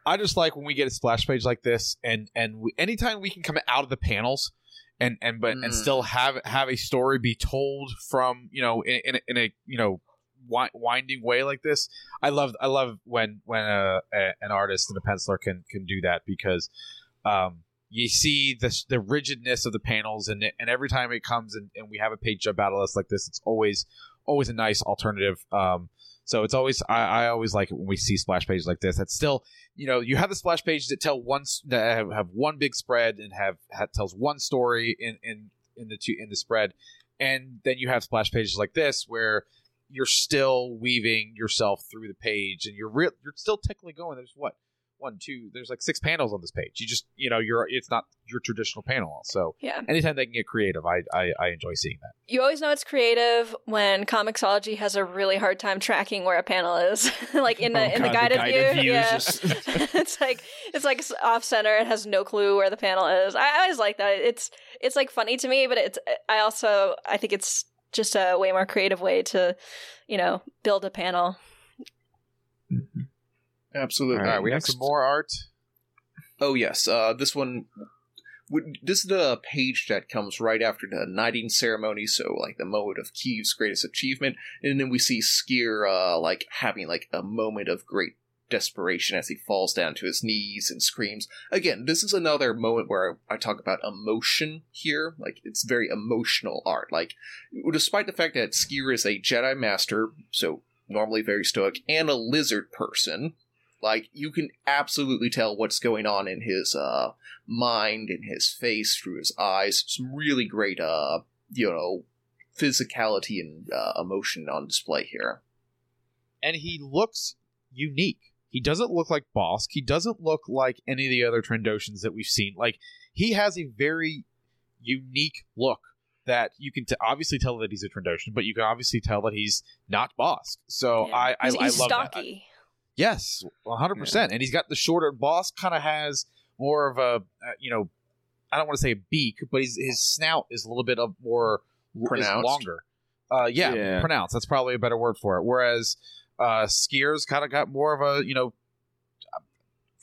I just like when we get a splash page like this, and and we, anytime we can come out of the panels, and and but and Mm. still have have a story be told from you know in in a, in a you know wi- winding way like this. I love I love when when a, a an artist and a penciler can can do that because um, you see the the rigidness of the panels, and and every time it comes and, and we have a page jump of us like this, it's always always a nice alternative. Um, so it's always I, I always like it when we see splash pages like this. That's still you know you have the splash pages that tell one that have, have one big spread and have, have tells one story in in in the two in the spread, and then you have splash pages like this where you're still weaving yourself through the page and you're real you're still technically going. There's what one two there's like six panels on this page. You just you know you're it's not your traditional panel. So Yeah, anytime they can get creative, I I, I enjoy seeing that. you always know it's creative when Comixology has a really hard time tracking where a panel is, [laughs] like in the Oh, in the God, guided, guided view. view yeah, just- [laughs] it's like it's like off center. It has no clue where the panel is. I I always like that. It's it's like funny to me, but it's I also I think it's just a way more creative way to you know build a panel. Mm-hmm. Absolutely. All All right, we have some more art. Oh yes, uh, this one would- this is the page that comes right after the knighting ceremony, so like the moment of Keeve's greatest achievement, and then we see Sskeer uh, like having like a moment of great desperation as he falls down to his knees and screams. Again, this is another moment where I talk about emotion here. Like it's very emotional art. Like despite the fact that Sskeer is a Jedi Master, so normally very stoic, and a lizard person, like you can absolutely tell what's going on in his uh mind in his face through his eyes some really great uh you know physicality and uh, emotion on display here and he looks unique. He doesn't look like Bosk. He doesn't look like any of the other Trandoshans that we've seen. Like he has a very unique look that you can t- obviously tell that he's a Trandoshan, but you can obviously tell that he's not Bosk. So Yeah. I I, he's, I he's love that. stocky. Yes, one hundred percent. And he's got the shorter. Bosk kind of has more of a uh, you know, I don't want to say a beak, but his his snout is a little bit of more Pronounced. longer. Uh, yeah, Yeah. pronounced. That's probably a better word for it. Whereas uh, Sskeer's kind of got more of a you know,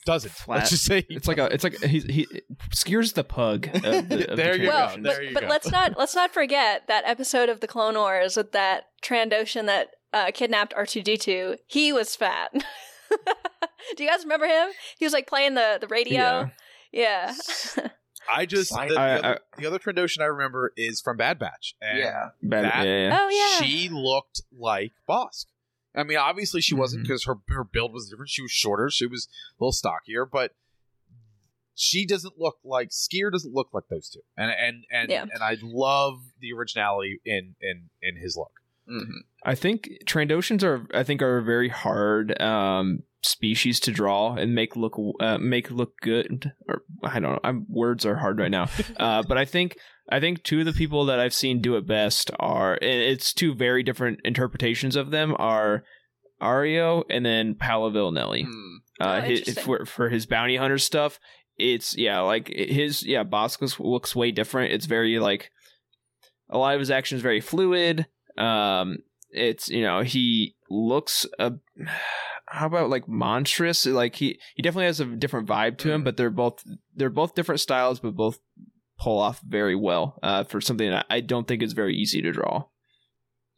doesn't Flat. let's just say It's like a, it's like he's he Sskeer's the pug. Of the, of the [laughs] There you go. well, Trandoshans. There but, you but go. let's not let's not forget that episode of the Clone Wars with that Trandoshan that uh, kidnapped R two D two. He was fat. [laughs] Do you guys remember him? He was like playing the the radio. Yeah. [laughs] I just the, I- the, I- other, the other Trandoshan I remember is from Bad Batch. And Bad- that- yeah, yeah. oh yeah. she looked like Bosk. I mean, obviously she wasn't because her her build was different. She was shorter. She was a little stockier, but she doesn't look like Sskeer doesn't look like those two. And and and Yeah. and I love the originality in in in his look. Mhm. I think Trandoshans are I think are a very hard um, species to draw and make look uh, make look good. Or I don't know. I'm, words are hard right now. [laughs] uh, but I think I think two of the people that I've seen do it best are it's two very different interpretations of them are Ario and then Paolo Villanelli. Hmm. Uh, Oh, his, for for his bounty hunter stuff, it's yeah, like his yeah, Bosk looks, looks way different. It's very like a lot of his actions very fluid. Um, it's you know he looks a [sighs] how about like monstrous? Like he he definitely has a different vibe to him, Mm. but they're both they're both different styles, but both pull off very well uh, for something that I don't think is very easy to draw.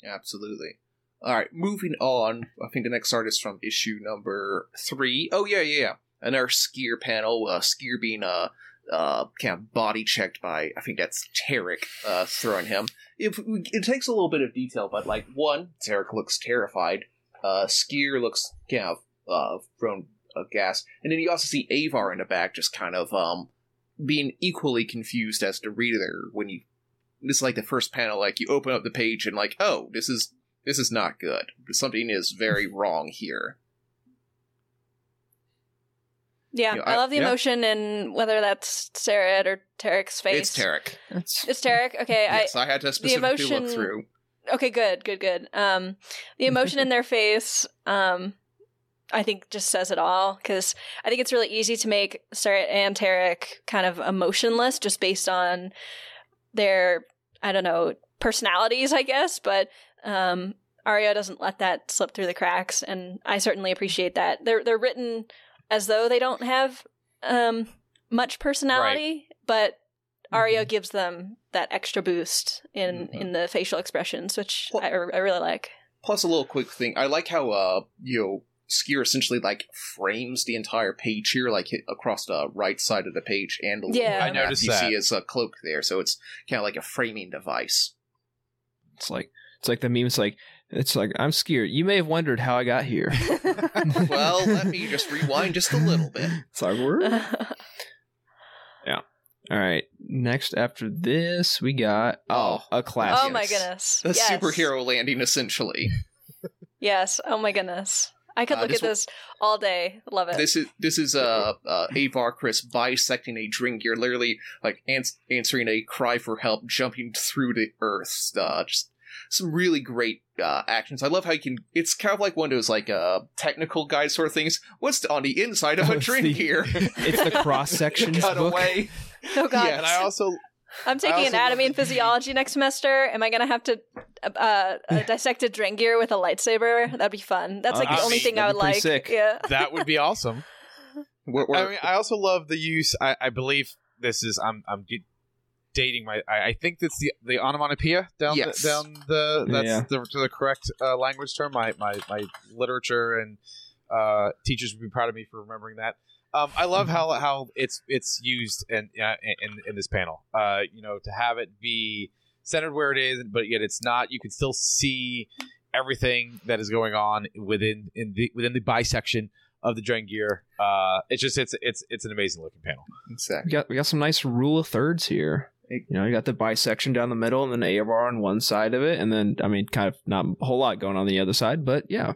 Absolutely. All right, moving on. I think the next artist from issue number three. Oh yeah, yeah, yeah. Another Sskeer panel. Uh, Sskeer being uh, uh, kind of body checked by I think that's Terec uh, throwing him. It, it takes a little bit of detail, but like one, Terec looks terrified. Uh, Sskeer looks kind of uh, thrown aghast, and then you also see Avar in the back, just kind of um being equally confused as the reader when you this is like the first panel like you open up the page and like oh this is this is not good something is very wrong here Yeah, Yeah, I, I- love the yeah. emotion and whether that's Sarah or Terec's face. it's Terec That's It's Terec. Okay, yes I, had to specifically emotion- look through okay, good, good, good. Um, the emotion in their face, um, I think just says it all because I think it's really easy to make Sarah and Terec kind of emotionless just based on their I don't know personalities, I guess, but um, Ario doesn't let that slip through the cracks, and I certainly appreciate that. They're they're written as though they don't have um, much personality, but Ario gives them that extra boost in Mhm. in the facial expressions, which Well- I, I really like. plus a little quick thing I like how uh you know Sskeer essentially like frames the entire page here like hit across the right side of the page and the little Yeah. I map noticed you that. see his uh, cloak there so it's kind of like a framing device it's like it's like the meme's like it's like I'm scared. You may have wondered how I got here. [laughs] [laughs] well let me just rewind just a little bit [laughs] It's like we're All right. Next after this, we got oh a classic. oh my goodness! a yes. superhero landing essentially Yes. Oh my goodness! I could Uh, look this at will- this all day. Love it. This is this is uh, uh Avar Kriss bisecting a Drengir. You're literally like ans- answering a cry for help, jumping through the earth. Uh, just some really great uh, actions. I love how you can. It's kind of like one of those like uh technical guide sort of things. What's on the inside of Oh, a [laughs] it's drink the- here? It's the cross [laughs] section. Cut book. away. oh god! Yeah, and I also I'm taking anatomy and physiology next semester. Am I gonna have to uh, uh, [laughs] dissect a Drengir with a lightsaber? That'd be fun. That's like Uh, the I only mean, thing I that'd would be pretty like. sick. Yeah. that would be awesome. We're, we're- I mean, I also love the use. I, I believe this is I'm I'm ge- dating my. I, I think that's the the onomatopoeia down Yes. the, down the that's Yeah. the, the correct uh, language term. My my my literature and uh, teachers would be proud of me for remembering that. Um, I love how how it's it's used in uh, in in this panel. Uh, you know, to have it be centered where it is, but yet it's not. You can still see everything that is going on within in the within the bisection of the Drengir. Uh, it's just it's it's it's an amazing looking panel. Exactly. We got we got some nice rule of thirds here. You know, you got the bisection down the middle, and then Avar on one side of it, and then I mean, kind of not a whole lot going on the other side, but yeah.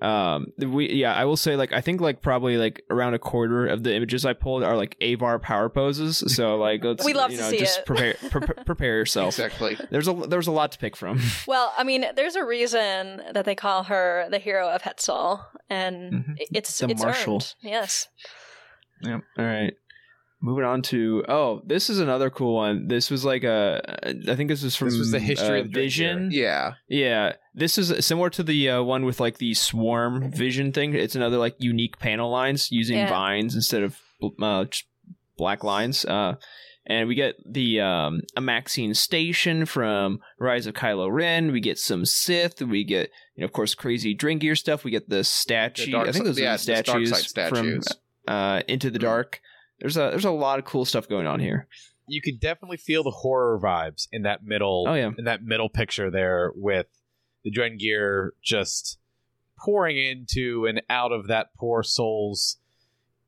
Um, we yeah, I will say like I think like probably like around a quarter of the images I pulled are like Avar power poses. So [laughs] like let's We love you to know see just it. prepare [laughs] pre- prepare yourself. Exactly. There's a there's a lot to pick from. [laughs] Well, I mean, there's a reason that they call her the hero of Hetzal, and Mhm. it's The it's marshal. earned. Yes. Yep. All right. Moving on to oh, this is another cool one. This was like a I think this was from This was the history uh, of the Drake Vision. Yeah. Yeah, this is similar to the uh, one with like the swarm vision thing. It's another like unique panel lines using Yeah. vines instead of uh, just black lines. Uh, and we get the um, a Maxine station from Rise of Kylo Ren. We get some Sith. We get you know of course crazy Drengir stuff. We get the statue. The dark I think those yeah, are the the statues, side statues. from uh, Into the Dark. There's a there's a lot of cool stuff going on here. You could definitely feel the horror vibes in that middle. Oh, yeah. in that middle picture there with the Drengir just pouring into and out of that poor soul's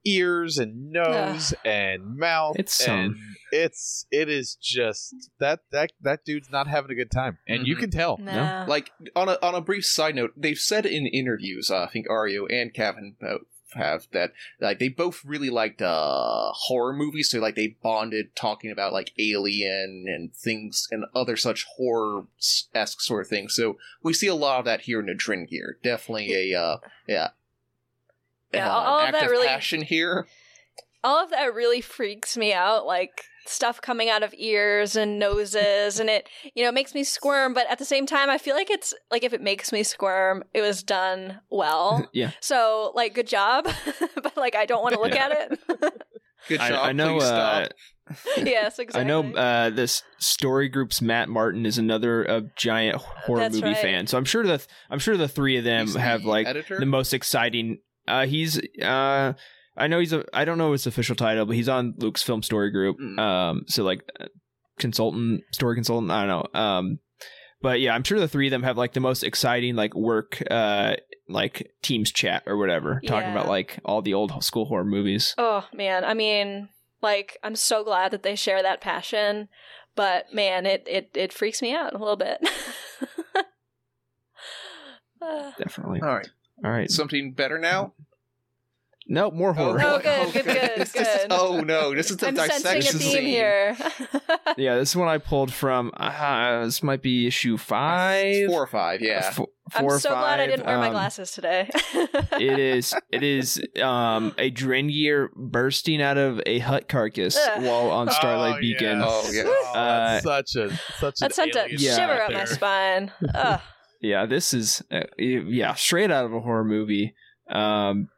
ears and nose and mouth. It's some- it's it is just that that that dude's not having a good time, and you Mhm. can tell. No. Like on a on a brief side note, they've said in interviews, uh, I think Ario and Cavan both have that like they both really liked uh horror movies, so like they bonded talking about like Alien and things and other such horror esque sort of things. So we see a lot of that here in the Gear. Definitely a uh yeah. Yeah, uh, all of that really- passion here. all of that really freaks me out like stuff coming out of ears and noses and it you know it makes me squirm but at the same time i feel like it's like if it makes me squirm it was done well [laughs] yeah, so like good job [laughs] but like i don't want to look at it [laughs] Good job. I know. Please Uh, stop. yes exactly I know uh, this story group's Matt Martin is another uh, giant horror That's movie right. fan. So I'm sure that I'm sure the three of them He's have the like editor? the most exciting. Uh, he's uh, I know he's a I don't know his official title, but he's on Luke's film story group. Mm. Um, so like uh, consultant, story consultant. I don't know. Um, but yeah, I'm sure the three of them have like the most exciting like work uh like teams chat or whatever, talking Yeah. about like all the old school horror movies. oh man i mean like i'm so glad that they share that passion but man it it, it freaks me out a little bit Uh, [laughs] Definitely. All right. All right. Something better now? No, more horror. Oh, boy. good, good, good, [laughs] This is- good. oh no, this is the i'm sensing a dissection theme scene. here [laughs] Yeah, this is one I pulled from. Uh, this might be issue five, Four or five, yeah. F- four I'm or so glad I didn't wear my Um, glasses today. [laughs] it is. It is. Um, a Drengir bursting out of a Hutt carcass while on Starlight Oh, Beacon. yeah. Oh, yeah. Oh, that's Uh, such a such that an sent a Yeah. shiver right up my spine. Ugh. Yeah, this is. Uh, yeah, straight out of a horror movie. Um,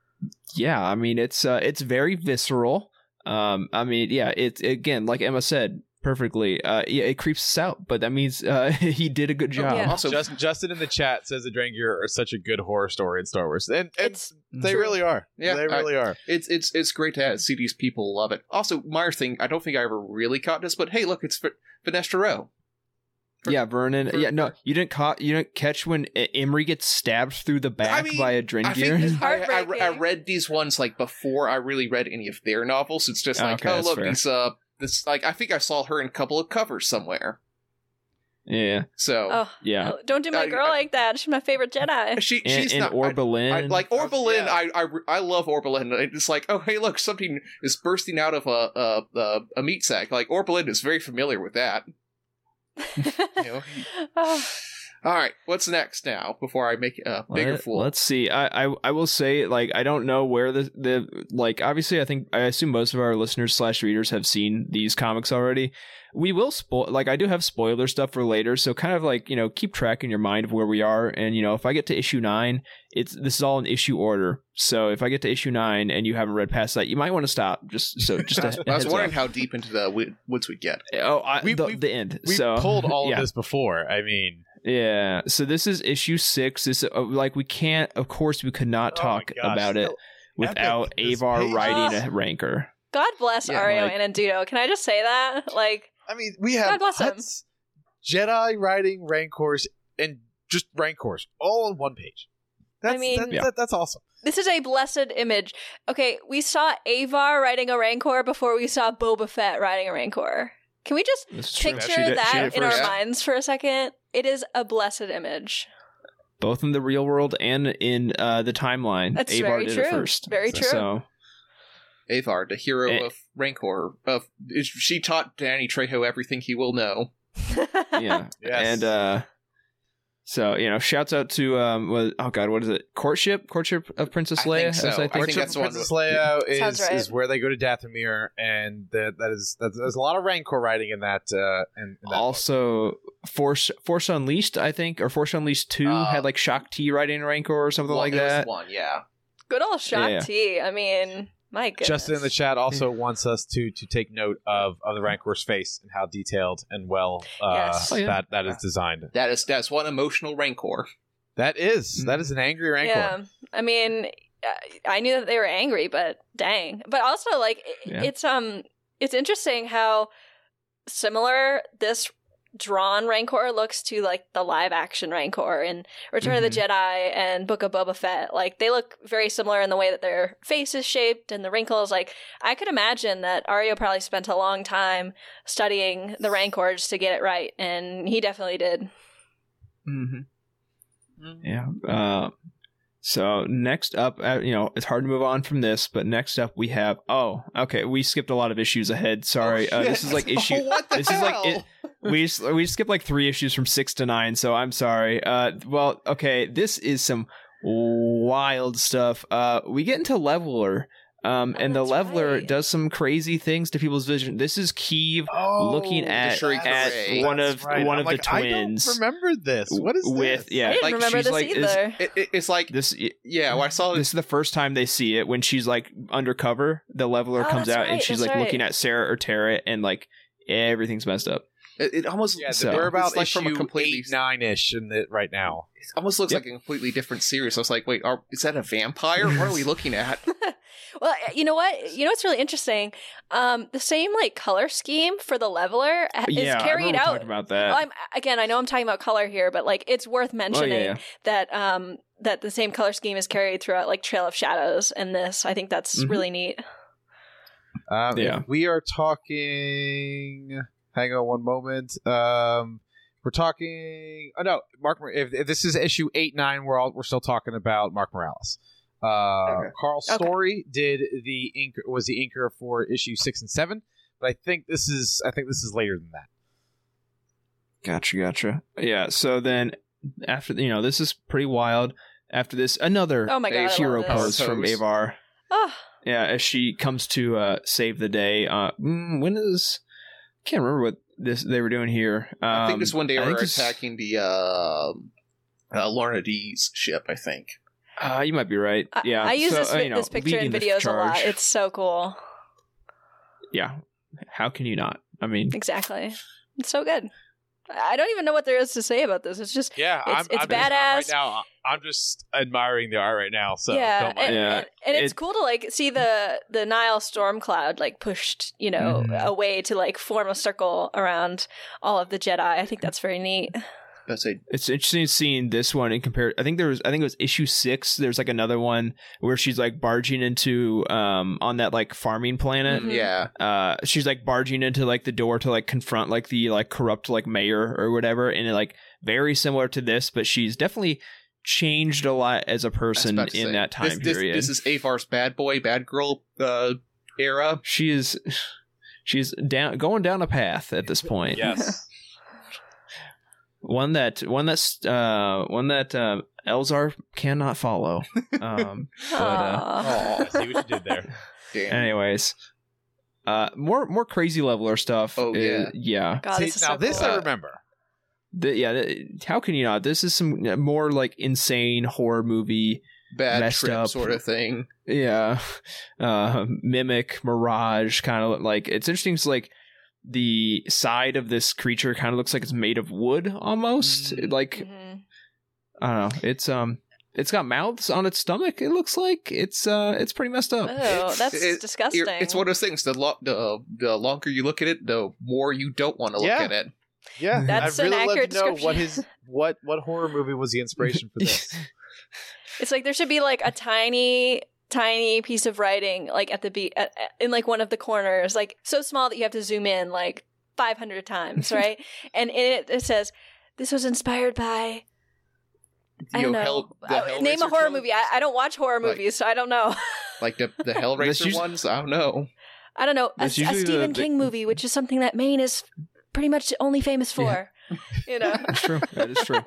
yeah, I mean it's uh, it's very visceral. Um, I mean, yeah, it's again like Emma said perfectly. Uh, yeah, it creeps us out, but that means uh, [laughs] he did a good job. yeah. Also, Just, Justin in the chat says the Drengir are such a good horror story in Star Wars, and, and It's they True. really are. Yeah, they I- really are. it's it's it's great to have, see these people love it. Also, Myers thing, I don't think I ever really caught this, but hey, look, it's v- Vernestra Rwoh. For- yeah, Vernon. for- yeah, no, you didn't caught. You didn't catch when I- Imri gets stabbed through the back mean, by a Drengir. think I, I, I Heartbreaking. read these ones like before I really read any of their novels. It's just Oh, like, okay, oh that's look, fair. these uh, this like I think I saw her in a couple of covers somewhere. yeah, So oh, yeah. oh, don't do my girl I- like that. She's my favorite Jedi. she And, she's and not I- I, like Orbalin, Yeah. I, I I love Orbalin. It's like, oh hey, look, something is bursting out of a a, a, a meat sack. Like Orbalin is very familiar with that. You know, Oh, All right, what's next now? Before I make a bigger Let, fool. Let's see. I, I I will say like I don't know where the the like obviously I think I assume most of our listeners slash readers have seen these comics already. We will spoil like I do have spoiler stuff for later, so kind of like you know keep track in your mind of where we are, and you know if I get to issue nine, it's this is all in issue order. So if I get to issue nine and you haven't read past that, you might want to stop. Just so [laughs] just a, I was wondering up. how deep into the woods we get. Oh, I, We- the, we- the end. We so pulled all [laughs] yeah. of this before. I mean, Yeah. So this is issue six. This uh, like we can't. Of course, we could not Oh talk gosh, about it no. without Avar page. writing Ah. a rancor. God bless Yeah, Ario like- Anindito. Can I just say that? Like, I mean, we God have bless. Hutts, Jedi riding Rancors and just Rancors all on one page. That's, mean- that- Yeah. that- that's awesome. this is a blessed image. Okay, we saw Avar riding a Rancor before we saw Boba Fett riding a Rancor. Can we just This is true. picture She did- that in our. Yeah. minds for a second? It is a blessed image. both in the real world and in uh, the timeline. That's Avar very did true. it first. Very true. So Avar, the hero Eh. of Rancor, of she taught Danny Trejo everything he will know. yeah, [laughs] Yes. and uh, so you know, shouts out to um, what, oh god, what is it? Courtship, courtship of Princess I Leia. think so. as I think that's of the one Princess with- Leia Sounds is, right. is where they go to Dathomir, and that that is that, there's a lot of Rancor riding in that. Uh, in, in that book. also Force Force Unleashed, I think, or Force Unleashed Two Uh, had like Shaak Ti writing a Rancor or something One- like there was that. One, yeah. Good old Shock Yeah. T. I mean, my goodness. Justin in the chat also [laughs] wants us to to take note of of the Rancor's face and how detailed and well uh, Yes. Oh, yeah. that that is designed. That is that's one emotional Rancor. That is Mm. that is an angry Rancor. Yeah, I mean, I- I knew that they were angry, but dang. But also, like, it- Yeah. it's um, it's interesting how similar this drawn Rancor looks to like the live action Rancor in Return of the Jedi and Book of Boba Fett. Like, they look very similar in the way that their face is shaped and the wrinkles. Like, I could imagine that Ario probably spent a long time studying the Rancor just to get it right, and he definitely did. Mm-hmm. Yeah. Uh, so next up, uh, you know, it's hard to move on from this, but next up we have. Oh, okay. We skipped a lot of issues ahead. Sorry. Oh, uh, this is like [laughs] issue. what the this is like it- [laughs] we we skipped like three issues from six to nine, so I'm sorry. Uh, well, okay, this is some wild stuff. Uh, we get into Leveler, um, Oh, and the Leveler right. does some crazy things to people's vision. This is Keeve Oh, looking at Shuriken at one of right. one I'm of like, the I twins don't remember this. What is with this? yeah, I didn't like remember she's this like is- either. It, it- it's like this yeah. When I saw this is the first time they see it when she's like undercover. The leveler Oh, comes out right, and she's like right. looking at Sarah or Tara and like everything's messed up. It, it almost Yeah, So- we're about it's like issue from a completely eight nine ish in it right now. it almost looks Yep. like a completely different series. I was like, wait, are, is that a vampire? What are we looking at? [laughs] Well, you know what? You know what's really interesting? Um, the same like color scheme for the leveler uh, is yeah, carried remember out. talking about that. I'm, again, I know I'm talking about color here, but like it's worth oh mentioning yeah, yeah. that um that the same color scheme is carried throughout like Trail of Shadows and this. I think that's Mhm. really neat. Um, Yeah. we are talking. Hang on one moment. Um, we're talking. Oh no, Mark. Mor- If, if this is issue eight nine, we're all we're still talking about Mark Morales. Uh, Okay. Karl Okay. Story did the ink was the inker for issue six and seven, but I think this is I think this is later than that. Gotcha, gotcha. Yeah. So then after you know this is pretty wild. After this, another Oh my god, I hero love pose from Avar. Oh, Yeah, as she comes to uh, save the day. Uh, mm, when is? I can't remember what this they were doing here. Um, I think this one day I we think were this- attacking the uh, uh, Lourna Dee's ship. I think. Uh, you might be right. Yeah, I use So, this uh, you know, this picture in videos a lot. It's so cool. yeah. How can you not? I mean, Exactly. It's so good. I don't even know what there is to say about this. It's just Yeah, It's- I'm, it's I'm, I'm badass. right now. I'm just admiring the art right now. So yeah, don't mind. and, Yeah. and, and it's It- cool to like see the the Nihil storm cloud like pushed, you know, Mhm. away to like form a circle around all of the Jedi. I think that's very neat. That's a it's interesting seeing this one and compare. I think there was, I think it was issue six. There's like another one where she's like barging into, um, on that like farming planet. Mhm. yeah. Uh, she's like barging into like the door to like confront like the like corrupt like mayor or whatever, and it, like very similar to this, but she's definitely changed a lot as a person in say, that time this, this- period. This, is Avar's bad boy, bad girl uh, era. she is, she's down going down a path at this point. Yes. [laughs] one that one that's uh one that uh Elzar cannot follow. Um, [laughs] but, uh, Aw. I see what you did there. [laughs] Damn. anyways, uh, more more crazy leveler stuff. Oh, Uh, yeah. yeah. God, See, this is now so this cool. I Uh, remember. The, yeah, the, how can you not? This is some more like insane horror movie. Bad messed trip up. sort of thing. Yeah, [laughs] uh, mimic mirage kind of like it's interesting. It's like the side of this creature kind of looks like it's made of wood almost. Mm. Like Mhm. I don't know. It's um, it's got mouths on its stomach. It looks like it's uh, it's pretty messed up. Oh, that's it- disgusting. You're- It's one of those things. The, lo- the the longer you look at it, the more you don't want to look Yeah. at it. Yeah, [laughs] That's I'd an really love accurate to know what description. his what what horror movie was the inspiration for this. [laughs] [laughs] It's like there should be like a tiny, tiny piece of writing, like at the be at, at- in like one of the corners, like so small that you have to zoom in like 500 times, [laughs] right? and in it it says, "This was inspired by." I don't know, know. Hell- the Uh, name a horror trilogy? movie. I, I don't watch horror Like- movies, so I don't know. [laughs] Like the the [laughs] That's Hellraiser usually- ones. I don't know. I don't know. A, a usually the- Stephen the- King movie, which is something that Maine is pretty much only famous for. You know. That's true. That is true.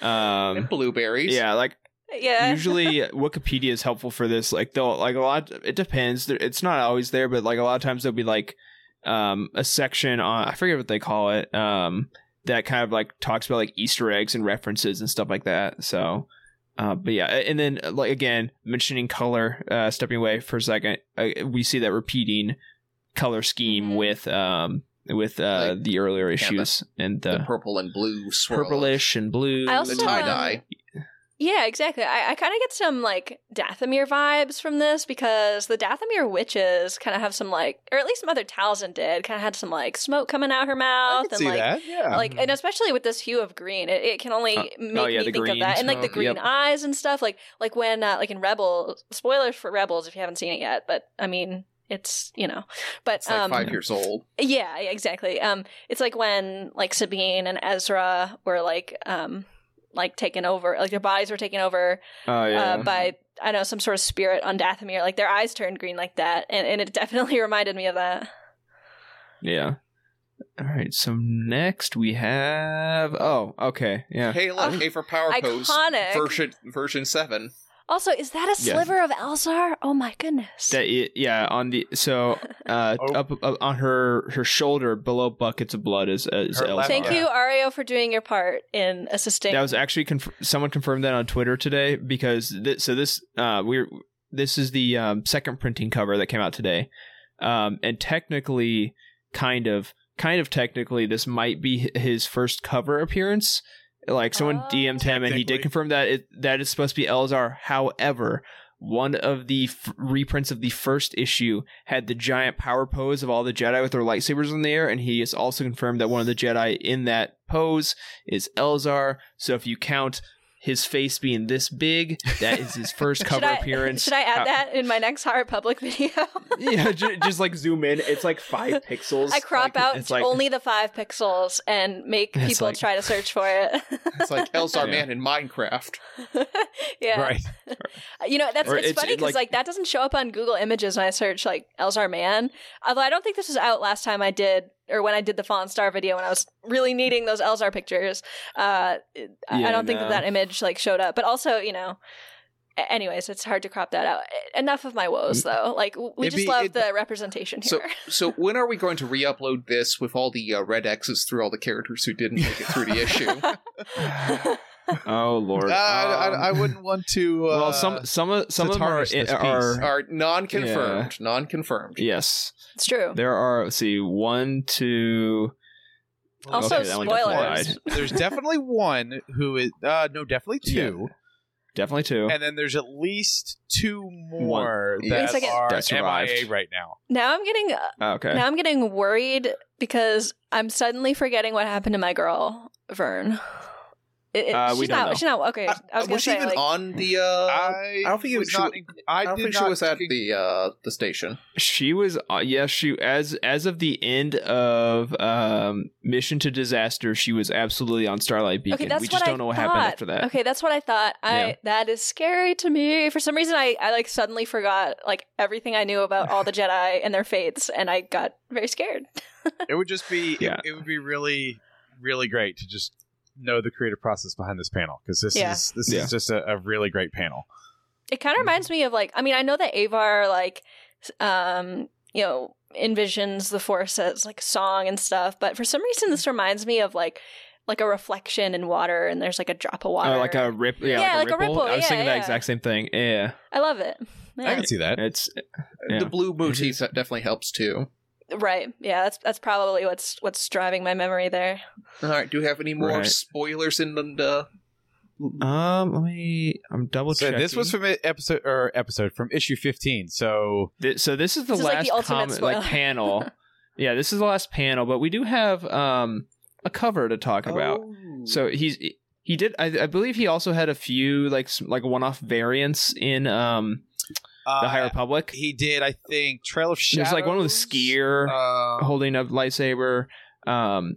Um, and blueberries. yeah, like yeah. [laughs] usually Wikipedia is helpful for this. Like they'll like a lot. It depends. It's not always there, but like a lot of times there'll be like um a section on I forget what they call it um that kind of like talks about like Easter eggs and references and stuff like that. So. Uh, but yeah, and then uh, like again mentioning color, uh, stepping away for a second, uh, we see that repeating color scheme Mhm. with um with uh Like, the earlier yeah, issues and The the, purple and blue swirl. purplish and blue. I also, The tie um, dye. Yeah, exactly. I, I kind of get some like Dathomir vibes from this because the Dathomir witches kind of have some like, or at least Mother Talzin did, kind of had some like smoke coming out her mouth can and see like. that. Yeah. Like and especially with this hue of green, it, it can only Uh, make oh, yeah, me think of green that, and like the green yep. eyes and stuff. Like like when uh, like in Rebels, spoilers for Rebels if you haven't seen it yet, but I mean it's you know, but It's like um, five years old. yeah, yeah, exactly. Um, it's like when like Sabine and Ezra were like um like taken over, like their bodies were taken over oh yeah, uh, by I don't know some sort of spirit on Dathomir. Like their eyes turned green like that, and, and it [laughs] definitely reminded me of that. Yeah. All right. So next we have. Oh, okay. Yeah. Hey, look, Uh, Avar Power Pose iconic. version version seven. Also, is that a Yeah. sliver of Elzar? Oh my goodness! That i- yeah. On the so [laughs] uh Oh. up, up on her her shoulder below buckets of blood is is Elzar. Thank you, Ario, for doing your part in assisting. That was actually conf- someone confirmed that on Twitter today because th- so this uh we're this is the um, second printing cover that came out today, um and technically, kind of kind of technically this might be his first cover appearance. Like someone Oh. DM'd him and he did confirm that it that is supposed to be Elzar. However. One of the f- reprints of the first issue had the giant power pose of all the Jedi with their lightsabers in the air, and he has also confirmed that one of the Jedi in that pose is Elzar. So if you count his face being this big, that is his first [laughs] should cover I, appearance. Should I add How- that in my next Hard Public video? [laughs] yeah, ju- just like zoom in. It's like five [laughs] pixels. I crop Like, out It's like only the five pixels and make people like- try to search for it. It's like Elzar Yeah. Man in Minecraft. yeah, right. You know, that's Or it's, it's- funny because like- like, that doesn't show up on Google Images when I search like Elzar Mann. Although I don't think this was out last time I did, or when I did the Fallen Star video when I was really needing those Elzar pictures. Uh, it- I- I don't think that that image like showed up. But also, you know. Anyways, it's hard to crop that out. Enough of my woes, though. Like we It'd just be- love it- the representation So, here. so [laughs] when are we going to re-upload this with all the uh, red X's through all the characters who didn't make it through the issue? [laughs] [laughs] oh lord. [laughs] Uh, I, Um, I, I wouldn't want to. [laughs] Uh, well, some some of some of them are, are. Are non-confirmed. Non-confirmed. yes. it's true. There are. Let's see. One, two. Also, Okay, that one definitely spoilers. there's definitely one who is. Uh, no, definitely two. Definitely two. And then there's at least two more Wait a that are That survived. MIA right now. Now I'm getting Oh, okay. Now I'm getting worried because I'm suddenly forgetting what happened to my girl Vern. It, it- Uh, she's don't know. She's not okay. I was was she say even like, on the? Uh, I, I don't think it was was- not. she- I, I don't think she was at the uh, the station. She was uh, yes, she as as of the end of um Mission to Disaster, she was absolutely on Starlight Beacon. okay, that's we just I don't know what thought. happened after that. Okay, that's what I thought. I Yeah. that is scary to me. For some reason, I I like suddenly forgot like everything I knew about all the [laughs] Jedi and their fates, and I got very scared. [laughs] It would just be. Yeah. It, it would be really, really great to just know the creative process behind this panel because this Yeah. is this Yeah. is just a, a really great panel. It kind of reminds me of like I mean I know that Avar like um you know envisions the force as like song and stuff, but for some reason this reminds me of like like a reflection in water and there's like a drop of water. Oh, like a rip. Yeah, Yeah, like, like a a ripple. ripple, I was yeah, thinking that exact same thing. Yeah, I love it. I can see that. it's Yeah. The blue motif is. definitely helps too. Right. Yeah, that's that's probably what's what's driving my memory there. All right, do we have any more Right. spoilers in the? um. Let me. I'm double So checking. this was from episode or episode from issue fifteen. So Thi- so this is the This is like last the ultimate comment, like panel. [laughs] yeah, this is the last panel, but we do have um a cover to talk about. Oh. So he's he did. I, I believe he also had a few like like one off variants in um uh, the High Republic. he did, I think, Trail of Shadows. There's like one with a Sskeer Uh, holding a lightsaber. Um,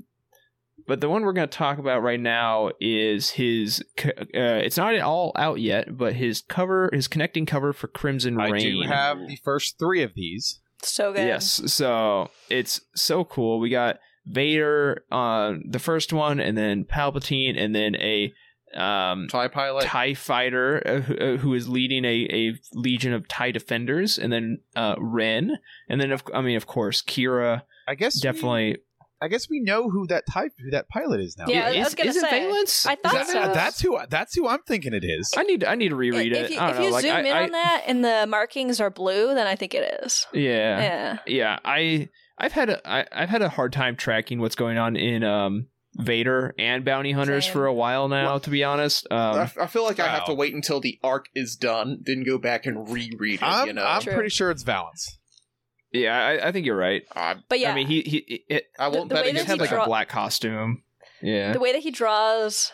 but the one we're going to talk about right now is his. Uh, it's not all out yet, but his cover, his connecting cover for Crimson I Reign. do have the first three of these. So good. Yes, so it's so cool. We got Vader on the first one, and then Palpatine, and then a um, Tie pilot. Tie fighter uh, who, uh, who is leading a, a legion of Tie defenders, and then uh, Ren, and then of, I mean, of course, Qi'ra. I guess we- Definitely, I guess we know who that type who that pilot is now. Yeah, I is, was gonna is it say. Valance? I thought that- so. that's who that's who I'm thinking it is. I need I need to reread if it. you, I if don't know. you like, zoom I, in I- on that and the markings are blue, then I think it is. yeah, Yeah. yeah. I I've had a I, I've had a hard time tracking what's going on in um Vader and Bounty Hunters Same. for a while now. to be honest, um, I, I feel like I have to wait until the arc is done, then go back and reread it. I'm, you know, I'm True. pretty sure it's Valance. yeah, I, I think you're right. I, But yeah, I mean, he he it, I won't the bet way he that just had like draw- a black costume. Yeah, the way that he draws,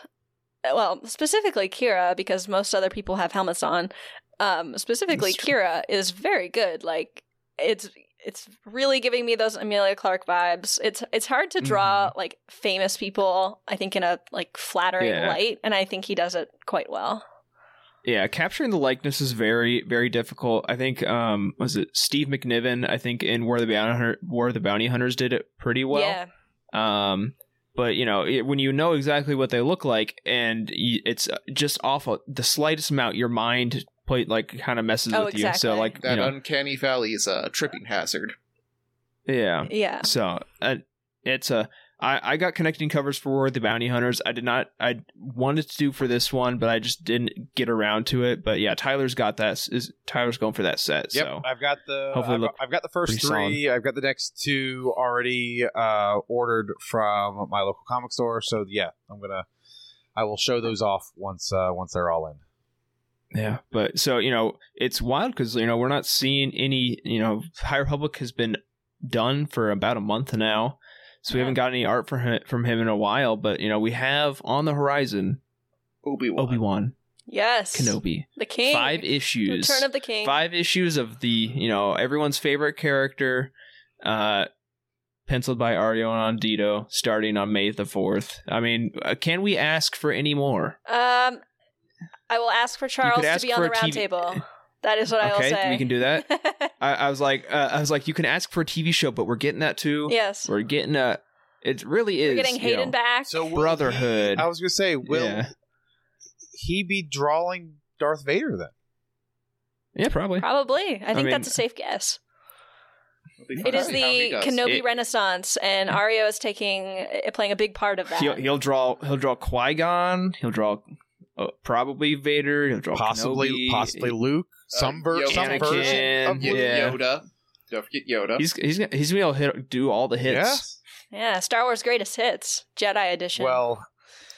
well, specifically Qi'ra, because most other people have helmets on. Um, specifically, Qi'ra is very good. Like it's it's really giving me those Emilia Clarke vibes. It's it's hard to draw like famous people. I think in a like flattering Yeah. light, and I think he does it quite well. yeah. Capturing the likeness is very very difficult. I think um was it Steve McNiven? I think in War of the Bounty Hunter, War of the Bounty Hunters did it pretty well. yeah, Um, but you know, it, when you know exactly what they look like, and it's just awful, the slightest amount, your mind play like kind of messes Oh, with you. So like, that you know, uncanny valley is a tripping hazard. yeah. yeah. So uh, it's a. I, I got connecting covers for War of the Bounty Hunters. I did not. I wanted to do for this one, but I just didn't get around to it. But yeah, Tyler's got that. Is Tyler's going for that set? Yep, So I've got the Hopefully I've, look I've got the first pretty three. I've got the next two already uh, ordered from my local comic store. So yeah, I'm gonna I will show those off once uh, once they're all in. Yeah, but so you know, it's wild because you know we're not seeing any. You know, High Republic has been done for about a month now, so we Yeah. haven't got any art from him, from him in a while. But you know, we have on the horizon Obi Wan. Obi Wan Yes, Kenobi, the king, five issues, Return of the King. five issues of the you know everyone's favorite character, uh, penciled by Ario Anindito, starting on May the fourth. I mean, uh, can we ask for any more? Um, I will ask for Charles to be on the roundtable. TV. [laughs] That is what I will say. we can do that. [laughs] I, I was like, uh, I was like, you can ask for a TV show, but we're getting that too. yes, We're getting a. It really is. we're getting you Hayden know, back. So Brotherhood. he- I was gonna say, will Yeah. he be drawing Darth Vader then? Yeah, probably. Probably, I think mean- that's a safe guess. It'll be It fun is to see how he the. Kenobi It- Renaissance, and Ario is taking uh, playing a big part of that. He'll, he'll draw. He'll draw Qui Gon. He'll draw uh, probably Vader. Possibly, Kenobi. possibly Luke. Some, ver- Yoda. some version of yeah. Yoda. Don't forget Yoda. He's he's gonna, he's gonna be able to hit, do all the hits. Yeah. yeah, Star Wars Greatest Hits, Jedi Edition. Well,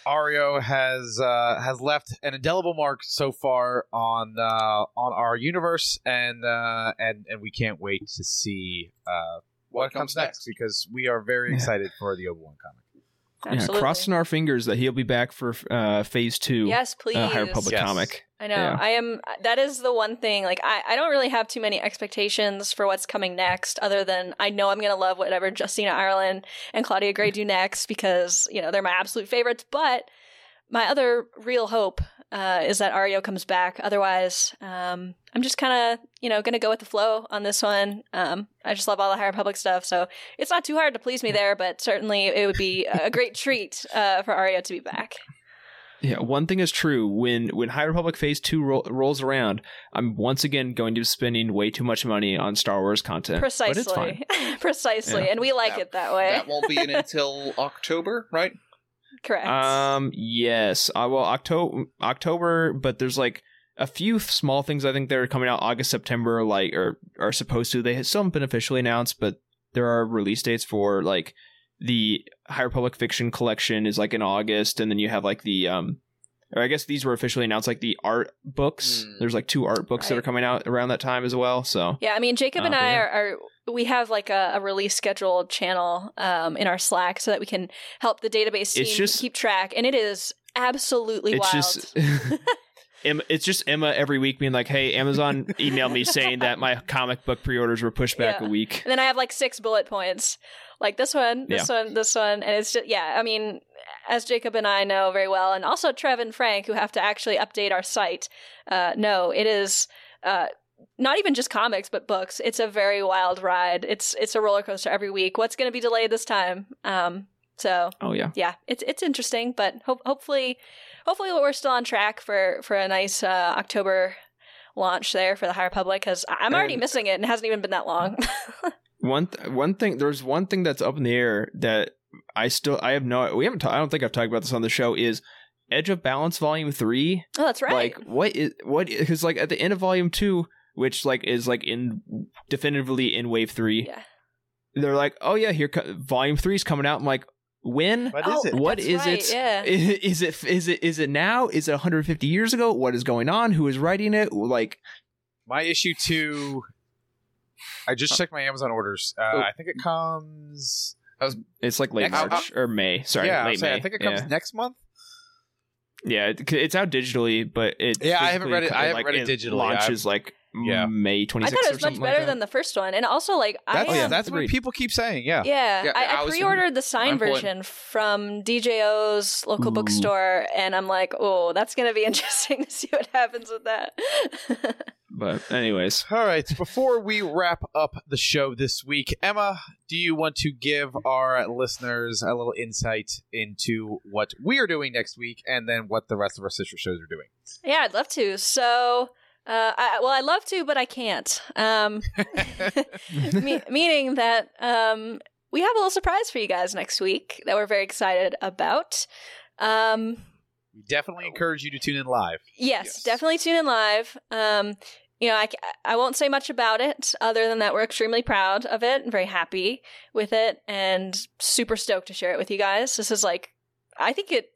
Ario has uh, has left an indelible mark so far on uh, on our universe, and uh, and and we can't wait to see uh, what, comes next because we are very Yeah. excited for the Obi Wan comic. Absolutely. Yeah, crossing our fingers that he'll be back for uh, phase two. yes, please. uh, High Republic Yes. comic. I know. Yeah. I am. That is the one thing. Like, I, I don't really have too many expectations for what's coming next, other than I know I'm going to love whatever Justina Ireland and Claudia Gray do next because, you know, they're my absolute favorites. But my other real hope uh, is that Ario comes back. Otherwise, um, I'm just kind of you know going to go with the flow on this one. Um, I just love all the High Republic stuff, so it's not too hard to please me there. But certainly, it would be a great treat uh, for Ario to be back. Yeah, one thing is true. When when High Republic Phase Two ro- rolls around, I'm once again going to be spending way too much money on Star Wars content. But it's fine. Precisely, [laughs] precisely, Yeah. and we like That- it that way. That won't be in until [laughs] October, right? Correct. Um, yes. Uh, well, October, October, but there's like a few small things I think that are coming out August, September, like or are supposed to. They haven't been officially announced, but there are release dates for like the High Republic Fiction Collection is like in August, and then you have like the um. Or I guess these were officially announced, like the art books. Hmm. There's like two art books that are coming out around that time as well. So Yeah, I mean, Jacob Uh, and I yeah. are, are we have like a, a release scheduled channel um, in our Slack so that we can help the database team just- keep track, and it is absolutely it's wild. just [laughs] It's just Emma every week being like, "Hey, Amazon emailed me saying that my comic book pre-orders were pushed back Yeah. a week." and then I have like six bullet points, like this one, this one, this one, and it's just yeah. I mean, as Jacob and I know very well, and also Trev and Frank, who have to actually update our site. Uh, no, it is. Uh, not even just comics, but books. It's a very wild ride. It's it's a roller coaster every week. What's going to be delayed this time? Um, so Oh yeah. yeah, it's it's interesting, but ho- hopefully, hopefully we're still on track for for a nice uh, October launch there for the High Republic because I'm already And- missing it and it hasn't even been that long. [laughs] One th- one thing there's one thing that's up in the air that I still I have no we haven't ta- I don't think I've talked about this on the show is Edge of Balance Volume 3. oh, that's right. Like what is what cuz like at the end of Volume 2 which like is like in definitively in Wave 3. Yeah. They're like, "Oh yeah, here co- Volume 3 is coming out." I'm like, "When?" What Oh, it? What That's is right, it? [laughs] yeah. Is it is it is it now? Is it 150 years ago? What is going on? Who is writing it? Like My issue two. I just checked my Amazon orders. Uh, Oh. I think it comes. it's like late Next- March or May. Sorry, yeah, I'm late May. I think it comes Yeah. next month. Yeah, it, it's out digitally, but it Yeah, I haven't read it- I haven't like, read it digitally. Launches like Yeah. May twenty I thought it was much better than the first one, and also like I That's, Oh, yeah. am- that's what people keep saying. Yeah. Yeah, Yeah, I, I I pre-ordered the signed version from DJO's local Ooh. bookstore, and I'm like, oh, that's gonna be [laughs] interesting to see what happens with that. [laughs] But anyways, All right. Before we wrap up the show this week, Emma, do you want to give our listeners a little insight into what we are doing next week, and then what the rest of our sister shows are doing? yeah, I'd love to. So, uh, I, well, I'd love to, but I can't. Um, [laughs] me- [laughs] meaning that um, we have a little surprise for you guys next week that we're very excited about. Um, we definitely encourage you to tune in live. Yes, Yes. definitely tune in live. Um, you know, I, I won't say much about it other than that we're extremely proud of it and very happy with it and super stoked to share it with you guys. This is like, I think it,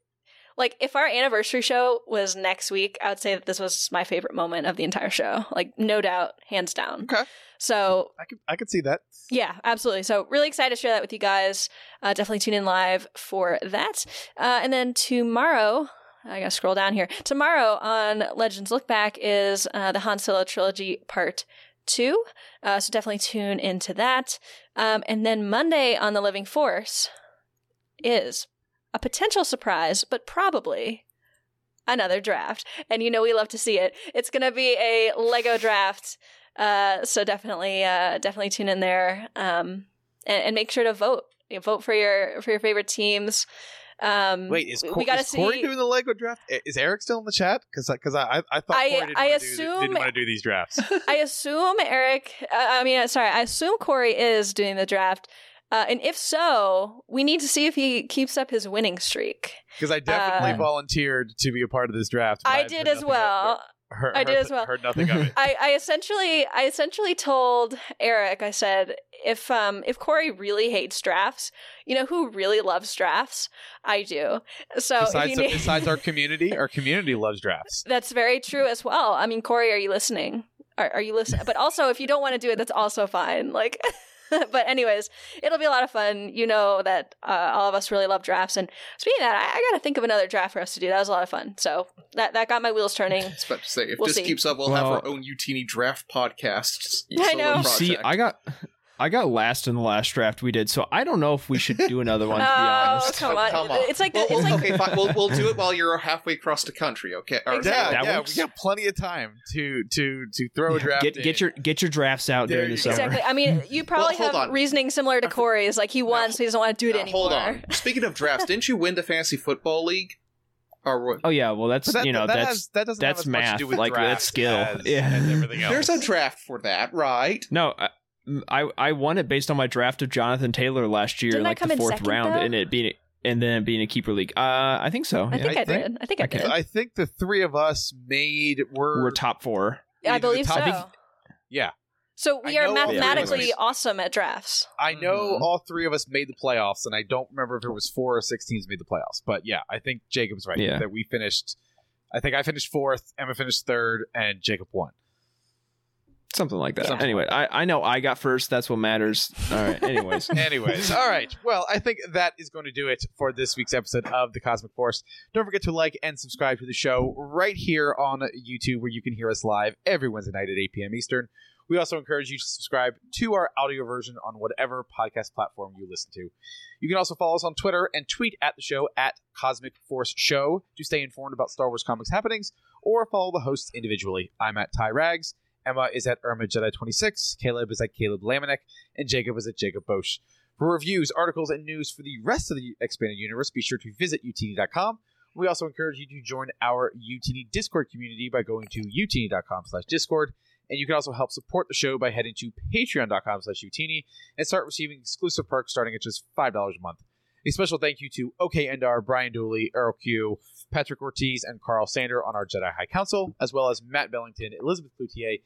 like, if our anniversary show was next week, I would say that this was my favorite moment of the entire show. Like, no doubt, hands down. Okay. So, I could I could see that. yeah, absolutely. So really excited to share that with you guys. Uh, definitely tune in live for that. Uh, and then tomorrow, I gotta scroll down here. Tomorrow on Legends Look Back is uh, the Han Solo trilogy part two. Uh, so definitely tune into that. Um, and then Monday on the Living Force is a potential surprise, but probably another draft. And you know we love to see it. It's gonna be a Lego draft. Uh, so definitely, uh, definitely tune in there, um, and, and make sure to vote. You know, vote for your for your favorite teams. Um, Wait, is, we- Cor- we gotta is Corey see- doing the Lego draft? Is Eric still in the chat? Because because I, I I thought I- Corey didn't, I want, to do, assume- didn't want to do these drafts. [laughs] I assume Eric. Uh, I mean, sorry. I assume Corey is doing the draft, uh, and if so, we need to see if he keeps up his winning streak. Because I definitely Uh, volunteered to be a part of this draft. I I've did as well. heard- I did heard- as well. Heard nothing of it. [laughs] I, I essentially I essentially told Eric, I said, if um if Corey really hates drafts, you know who really loves drafts? I do. So besides, need- besides our community, our [laughs] community loves drafts. that's very true as well. I mean, Corey, are you listening? Are, are you listening? But also, if you don't want to do it, that's also fine. Like, [laughs] [laughs] but anyways, it'll be a lot of fun. You know that uh, all of us really love drafts. And speaking of that, I, I got to think of another draft for us to do. That was a lot of fun. So that that got my wheels turning. [laughs] I was about to say, if We'll this see. keeps up, we'll Well- have our own Youtini draft podcast. [laughs] I know. you see. I got I got last in the last draft we did, so I don't know if we should do another one. To be [laughs] Oh, come on. Come on. It's like Well, it's well, like okay, fine. We'll, we'll do it while you're halfway across the country. Okay. Or- Exactly. Yeah, That yeah, works. we got plenty of time to to to throw a draft. get in. get your get your drafts out There during the summer. exactly. I mean, [laughs] you probably hold have on. reasoning similar to Corey's. Like he won, Now, so he doesn't want to do it Now, anymore. hold on. [laughs] Speaking of drafts, didn't you win the fantasy football league? Or what? Oh yeah, well that's that, you know that that's has, that doesn't that's have as much math, to do with like, that's drafts skill. as, Yeah. as everything else. There's a draft for that, right? no. I, I I won it based on my draft of Jonathan Taylor last year, Didn't like come the in fourth second, round, though? and it being and then being a keeper league. Uh, I think so. I yeah. think I I, think- did. I think I okay. did. I think the three of us made were We're top four. I believe so. top- Yeah, So we I are know all three of mathematically awesome at drafts. I know Mhm. all three of us made the playoffs, and I don't remember if it was four or six teams made the playoffs. But yeah, I think Jacob's right Yeah. that we finished. I think I finished fourth, Emma finished third, and Jacob won. Something like that. Something anyway, I, I know I got first. That's what matters. All right. [laughs] Anyways, Anyways, all right. Well, I think that is going to do it for this week's episode of the Cosmic Force. Don't forget to like and subscribe to the show right here on YouTube, where you can hear us live every Wednesday night at 8 p.m. Eastern. We also encourage you to subscribe to our audio version on whatever podcast platform you listen to. You can also follow us on Twitter and tweet at the show at Cosmic Force Show to stay informed about Star Wars comics happenings, or follow the hosts individually. I'm at Ty Rags. Emma is at Irma Jedi 26. Caleb is at Caleb Lamanek and Jacob is at Jacob Bosch. For reviews, articles, and news for the rest of the expanded universe, be sure to visit youtini.com. We also encourage you to join our Youtini Discord community by going to youtini.com slash discord. And you can also help support the show by heading to patreon.com slash utini and start receiving exclusive perks starting at just $5 a month. A special thank you to OK Brian Dooley, Earl Q, Patrick Ortiz, and Carl Sander on our Jedi High Council, as well as Matt Bellington, Elizabeth Cloutier,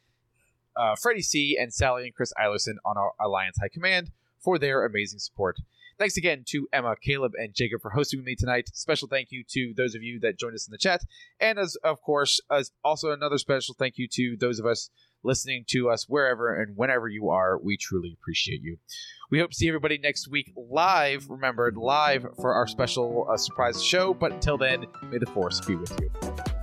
uh, Freddie C, and Sally and Chris Eilerson on our Alliance High Command for their amazing support. Thanks again to Emma, Caleb, and Jacob for hosting me tonight. Special thank you to those of you that joined us in the chat, and as of course, as also another special thank you to those of us listening to us wherever and whenever you are. We truly appreciate you. We hope to see everybody next week live. Remembered live for our special uh, surprise show. But until then, may the force be with you.